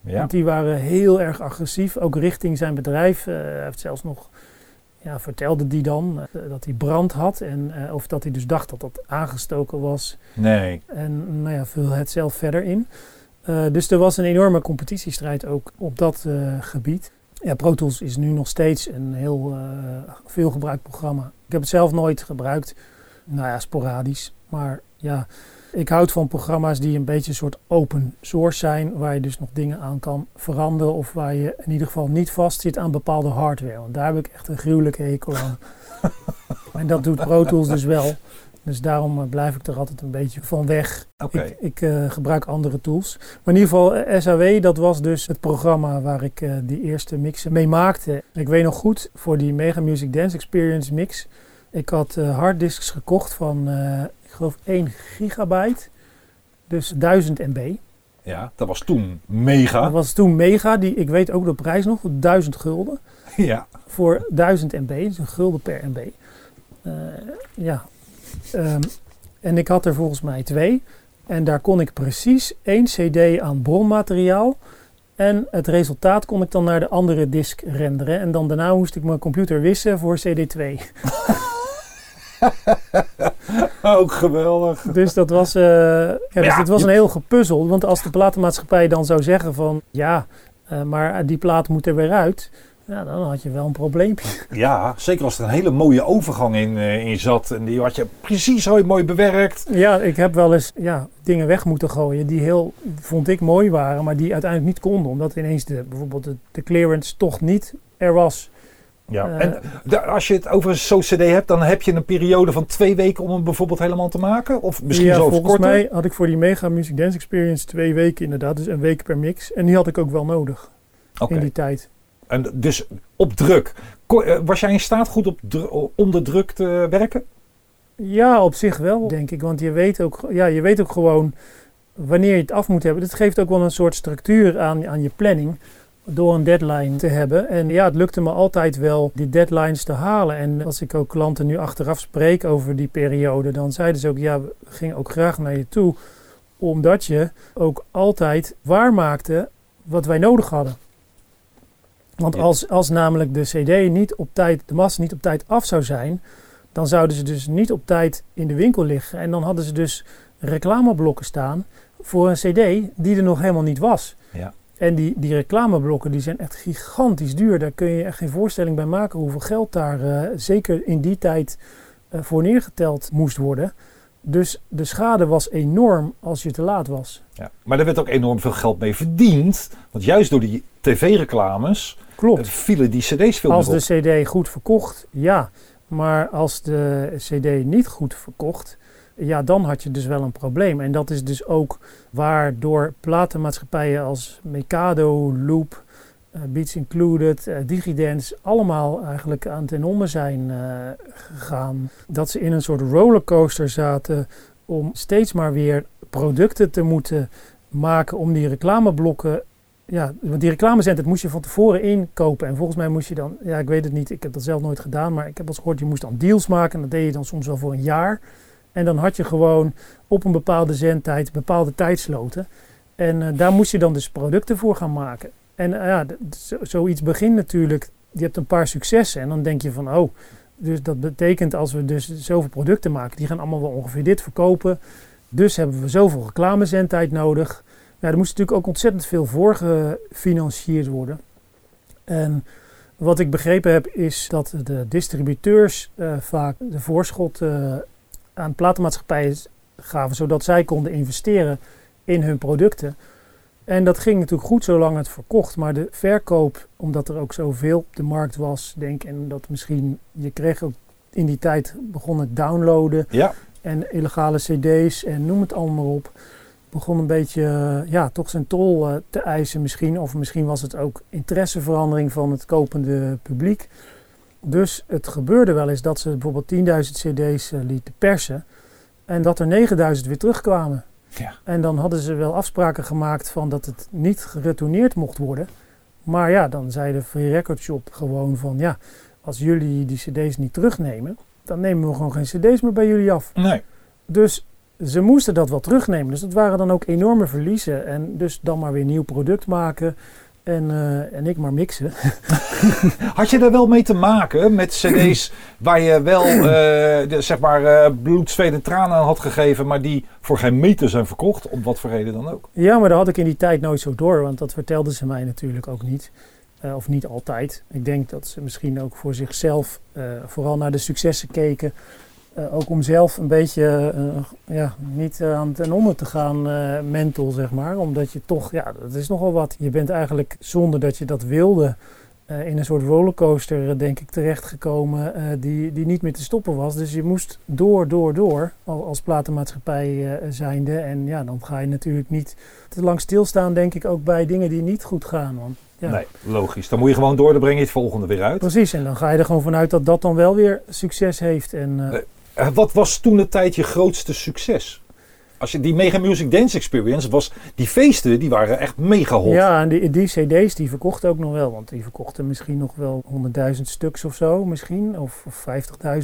Ja. Want die waren heel erg agressief, ook richting zijn bedrijf. Eh, hij heeft zelfs nog, ja, vertelde die dan eh, dat hij brand had. En, of dat hij dus dacht dat dat aangestoken was. Nee. En nou ja, vul het zelf verder in. Dus er was een enorme competitiestrijd ook op dat gebied. Ja, Pro Tools is nu nog steeds een heel veel gebruikt programma. Ik heb het zelf nooit gebruikt. Nou ja, sporadisch. Maar ja, ik houd van programma's die een beetje een soort open source zijn. Waar je dus nog dingen aan kan veranderen. Of waar je in ieder geval niet vastzit aan bepaalde hardware. Want daar heb ik echt een gruwelijke hekel aan. en dat doet Pro Tools dus wel. Dus daarom eh, blijf ik er altijd een beetje van weg. Ik, ik eh, gebruik andere tools. Maar in ieder geval, eh, SAW, dat was dus het programma waar ik die eerste mixen mee maakte. Ik weet nog goed, voor die Mega Music Dance Experience mix. Ik had eh, harddisks gekocht van, ik geloof 1 gigabyte. Dus 1000 MB. Ja, dat was toen mega. Dat was toen mega. Die, ik weet ook de prijs nog, 1000 gulden. Ja. Voor 1000 MB, dus een gulden per MB. Ja. Ehm, en ik had er volgens mij twee. En daar kon ik precies één CD aan bronmateriaal. En het resultaat kon ik dan naar de andere disk renderen. En dan daarna moest ik mijn computer wissen voor CD2. Ook geweldig. Dus dat was, eh, ja, dus Ja, was je- een heel gepuzzel. Want als de platenmaatschappij dan zou zeggen van... Ja, eh, maar die plaat moet er weer uit. Ja, dan had je wel een probleempje. Ja, zeker als er een hele mooie overgang in, eh, in zat. En die had je precies zo mooi bewerkt. Ja, ik heb wel eens ja, dingen weg moeten gooien die heel, vond ik, mooi waren, maar die uiteindelijk niet konden. Omdat ineens de, bijvoorbeeld de, de clearance toch niet er was. Ja. Eh, en als je het over zo'n cd hebt, dan heb je een periode van twee weken om hem bijvoorbeeld helemaal te maken? Of misschien ja, zelfs volgens korter? mij had ik voor die Mega Music Dance Experience twee weken inderdaad, dus een week per mix. En die had ik ook wel nodig in die tijd. En dus op druk. Eh, Was jij in staat goed op onder druk te werken? Ja, op zich wel, denk ik. Want je weet ook, ja, je weet ook gewoon wanneer je het af moet hebben. Het geeft ook wel een soort structuur aan, aan je planning door een deadline te hebben. En ja, het lukte me altijd wel die deadlines te halen. En als ik ook klanten nu achteraf spreek over die periode, dan zeiden ze ook, ja, we gingen ook graag naar je toe. Omdat je ook altijd waarmaakte wat wij nodig hadden. Want Ja. als, als namelijk de CD niet op tijd, de massa niet op tijd af zou zijn, dan zouden ze dus niet op tijd in de winkel liggen. En dan hadden ze dus reclameblokken staan voor een CD die er nog helemaal niet was. Ja. En die, die reclameblokken die zijn echt gigantisch duur. Daar kun je echt geen voorstelling bij maken hoeveel geld daar eh, zeker in die tijd eh, voor neergeteld moest worden. Dus de schade was enorm als je te laat was. Ja. Maar er werd ook enorm veel geld mee verdiend. Want juist door die tv-reclames Klopt. eh, vielen die cd's veel Als op. de CD goed verkocht, ja. Maar als de CD niet goed verkocht, ja, dan had je dus wel een probleem. En dat is dus ook waardoor platenmaatschappijen als Mikado, Loop, Beats Included, eh, Digidance allemaal eigenlijk aan ten onder zijn eh, gegaan. Dat ze in een soort rollercoaster zaten om steeds maar weer producten te moeten maken om die reclameblokken ja, want die reclamezender moest je van tevoren inkopen. En volgens mij moest je dan, ja, ik weet het niet, ik heb dat zelf nooit gedaan, maar ik heb eens gehoord, je moest dan deals maken. En dat deed je dan soms wel voor een jaar. En dan had je gewoon op een bepaalde zendtijd bepaalde tijdsloten. En eh, daar moest je dan dus producten voor gaan maken. En eh, ja, zoiets begint natuurlijk, je hebt een paar successen en dan denk je van, oh, dus dat betekent als we dus zoveel producten maken, die gaan allemaal wel ongeveer dit verkopen. Dus hebben we zoveel reclamezendtijd nodig. Ja, er moest natuurlijk ook ontzettend veel voor gefinancierd worden. En wat ik begrepen heb is dat de distributeurs eh, vaak de voorschot eh, aan platenmaatschappijen gaven, zodat zij konden investeren in hun producten. En dat ging natuurlijk goed zolang het verkocht, maar de verkoop, omdat er ook zoveel op de markt was, denk ik, en dat misschien, je kreeg ook in die tijd begon het downloaden Ja, en illegale cd's en noem het allemaal op. Begon een beetje, eh, ja, toch zijn tol eh, te eisen misschien. Of misschien was het ook interesseverandering van het kopende publiek. Dus het gebeurde wel eens dat ze bijvoorbeeld 10.000 cd's eh, lieten persen. En dat er 9.000 weer terugkwamen. Ja. En dan hadden ze wel afspraken gemaakt van dat het niet geretourneerd mocht worden. Maar ja, dan zei de Free Record Shop gewoon van ja, als jullie die cd's niet terugnemen, dan nemen we gewoon geen cd's meer bij jullie af. nee. Dus ze moesten dat wel terugnemen. Dus dat waren dan ook enorme verliezen. En dus dan maar weer nieuw product maken. En, eh, en ik maar mixen. Had je daar wel mee te maken met cd's waar je wel de, zeg maar eh, bloed, zweet en tranen aan had gegeven, maar die voor geen meter zijn verkocht, om wat voor reden dan ook? Ja, maar dat had ik in die tijd nooit zo door. Want dat vertelden ze mij natuurlijk ook niet. Of niet altijd. Ik denk dat ze misschien ook voor zichzelf vooral naar de successen keken. Eh, ook om zelf een beetje eh, ja, niet aan ten onder te gaan eh, mental, zeg maar. Omdat je toch, ja, dat is nogal wat. Je bent eigenlijk zonder dat je dat wilde in een soort rollercoaster, denk ik, terechtgekomen die, die niet meer te stoppen was. Dus je moest door, door, door al- als platenmaatschappij zijnde. En ja, dan ga je natuurlijk niet te lang stilstaan, denk ik, ook bij dingen die niet goed gaan. Want, ja. Nee, logisch. Dan moet je gewoon door, dan breng je het volgende weer uit. Precies, en dan ga je er gewoon vanuit dat dat dan wel weer succes heeft. En, Nee. Eh, Wat was toen de tijd je grootste succes? Als je die Mega Music Dance Experience was, die feesten die waren echt mega hot. Ja, en die, die cd's die verkochten ook nog wel. Want die verkochten misschien nog wel 100.000 stuks of zo misschien. Of, of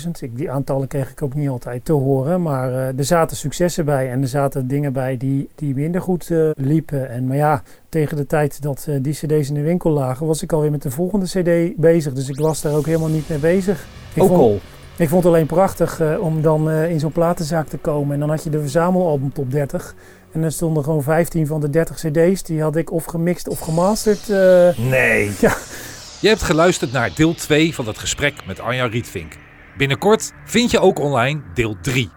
50.000. Ik- Die aantallen kreeg ik ook niet altijd te horen. Maar eh, er zaten successen bij. En er zaten dingen bij die, die minder goed eh, liepen. En, maar ja, tegen de tijd dat die cd's in de winkel lagen... was ik alweer met de volgende cd bezig. Dus ik was daar ook helemaal niet mee bezig. Ik Ook vond- al. Ik vond het alleen prachtig eh, om dan eh, in zo'n platenzaak te komen. En dan had je de verzamelalbum top 30. En dan stonden gewoon 15 van de 30 cd's. Die had ik of gemixt of gemasterd. eh, Nee. Je hebt geluisterd naar deel 2 van het gesprek met Anja Rietvink. Binnenkort vind je ook online deel 3.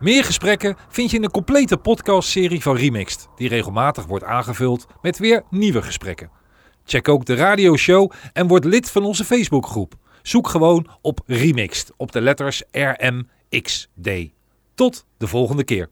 Meer gesprekken vind je in de complete podcastserie van Remixed, die regelmatig wordt aangevuld met weer nieuwe gesprekken. Check ook de radioshow en word lid van onze Facebookgroep. Zoek gewoon op Remixed op de letters RMXD. Tot de volgende keer.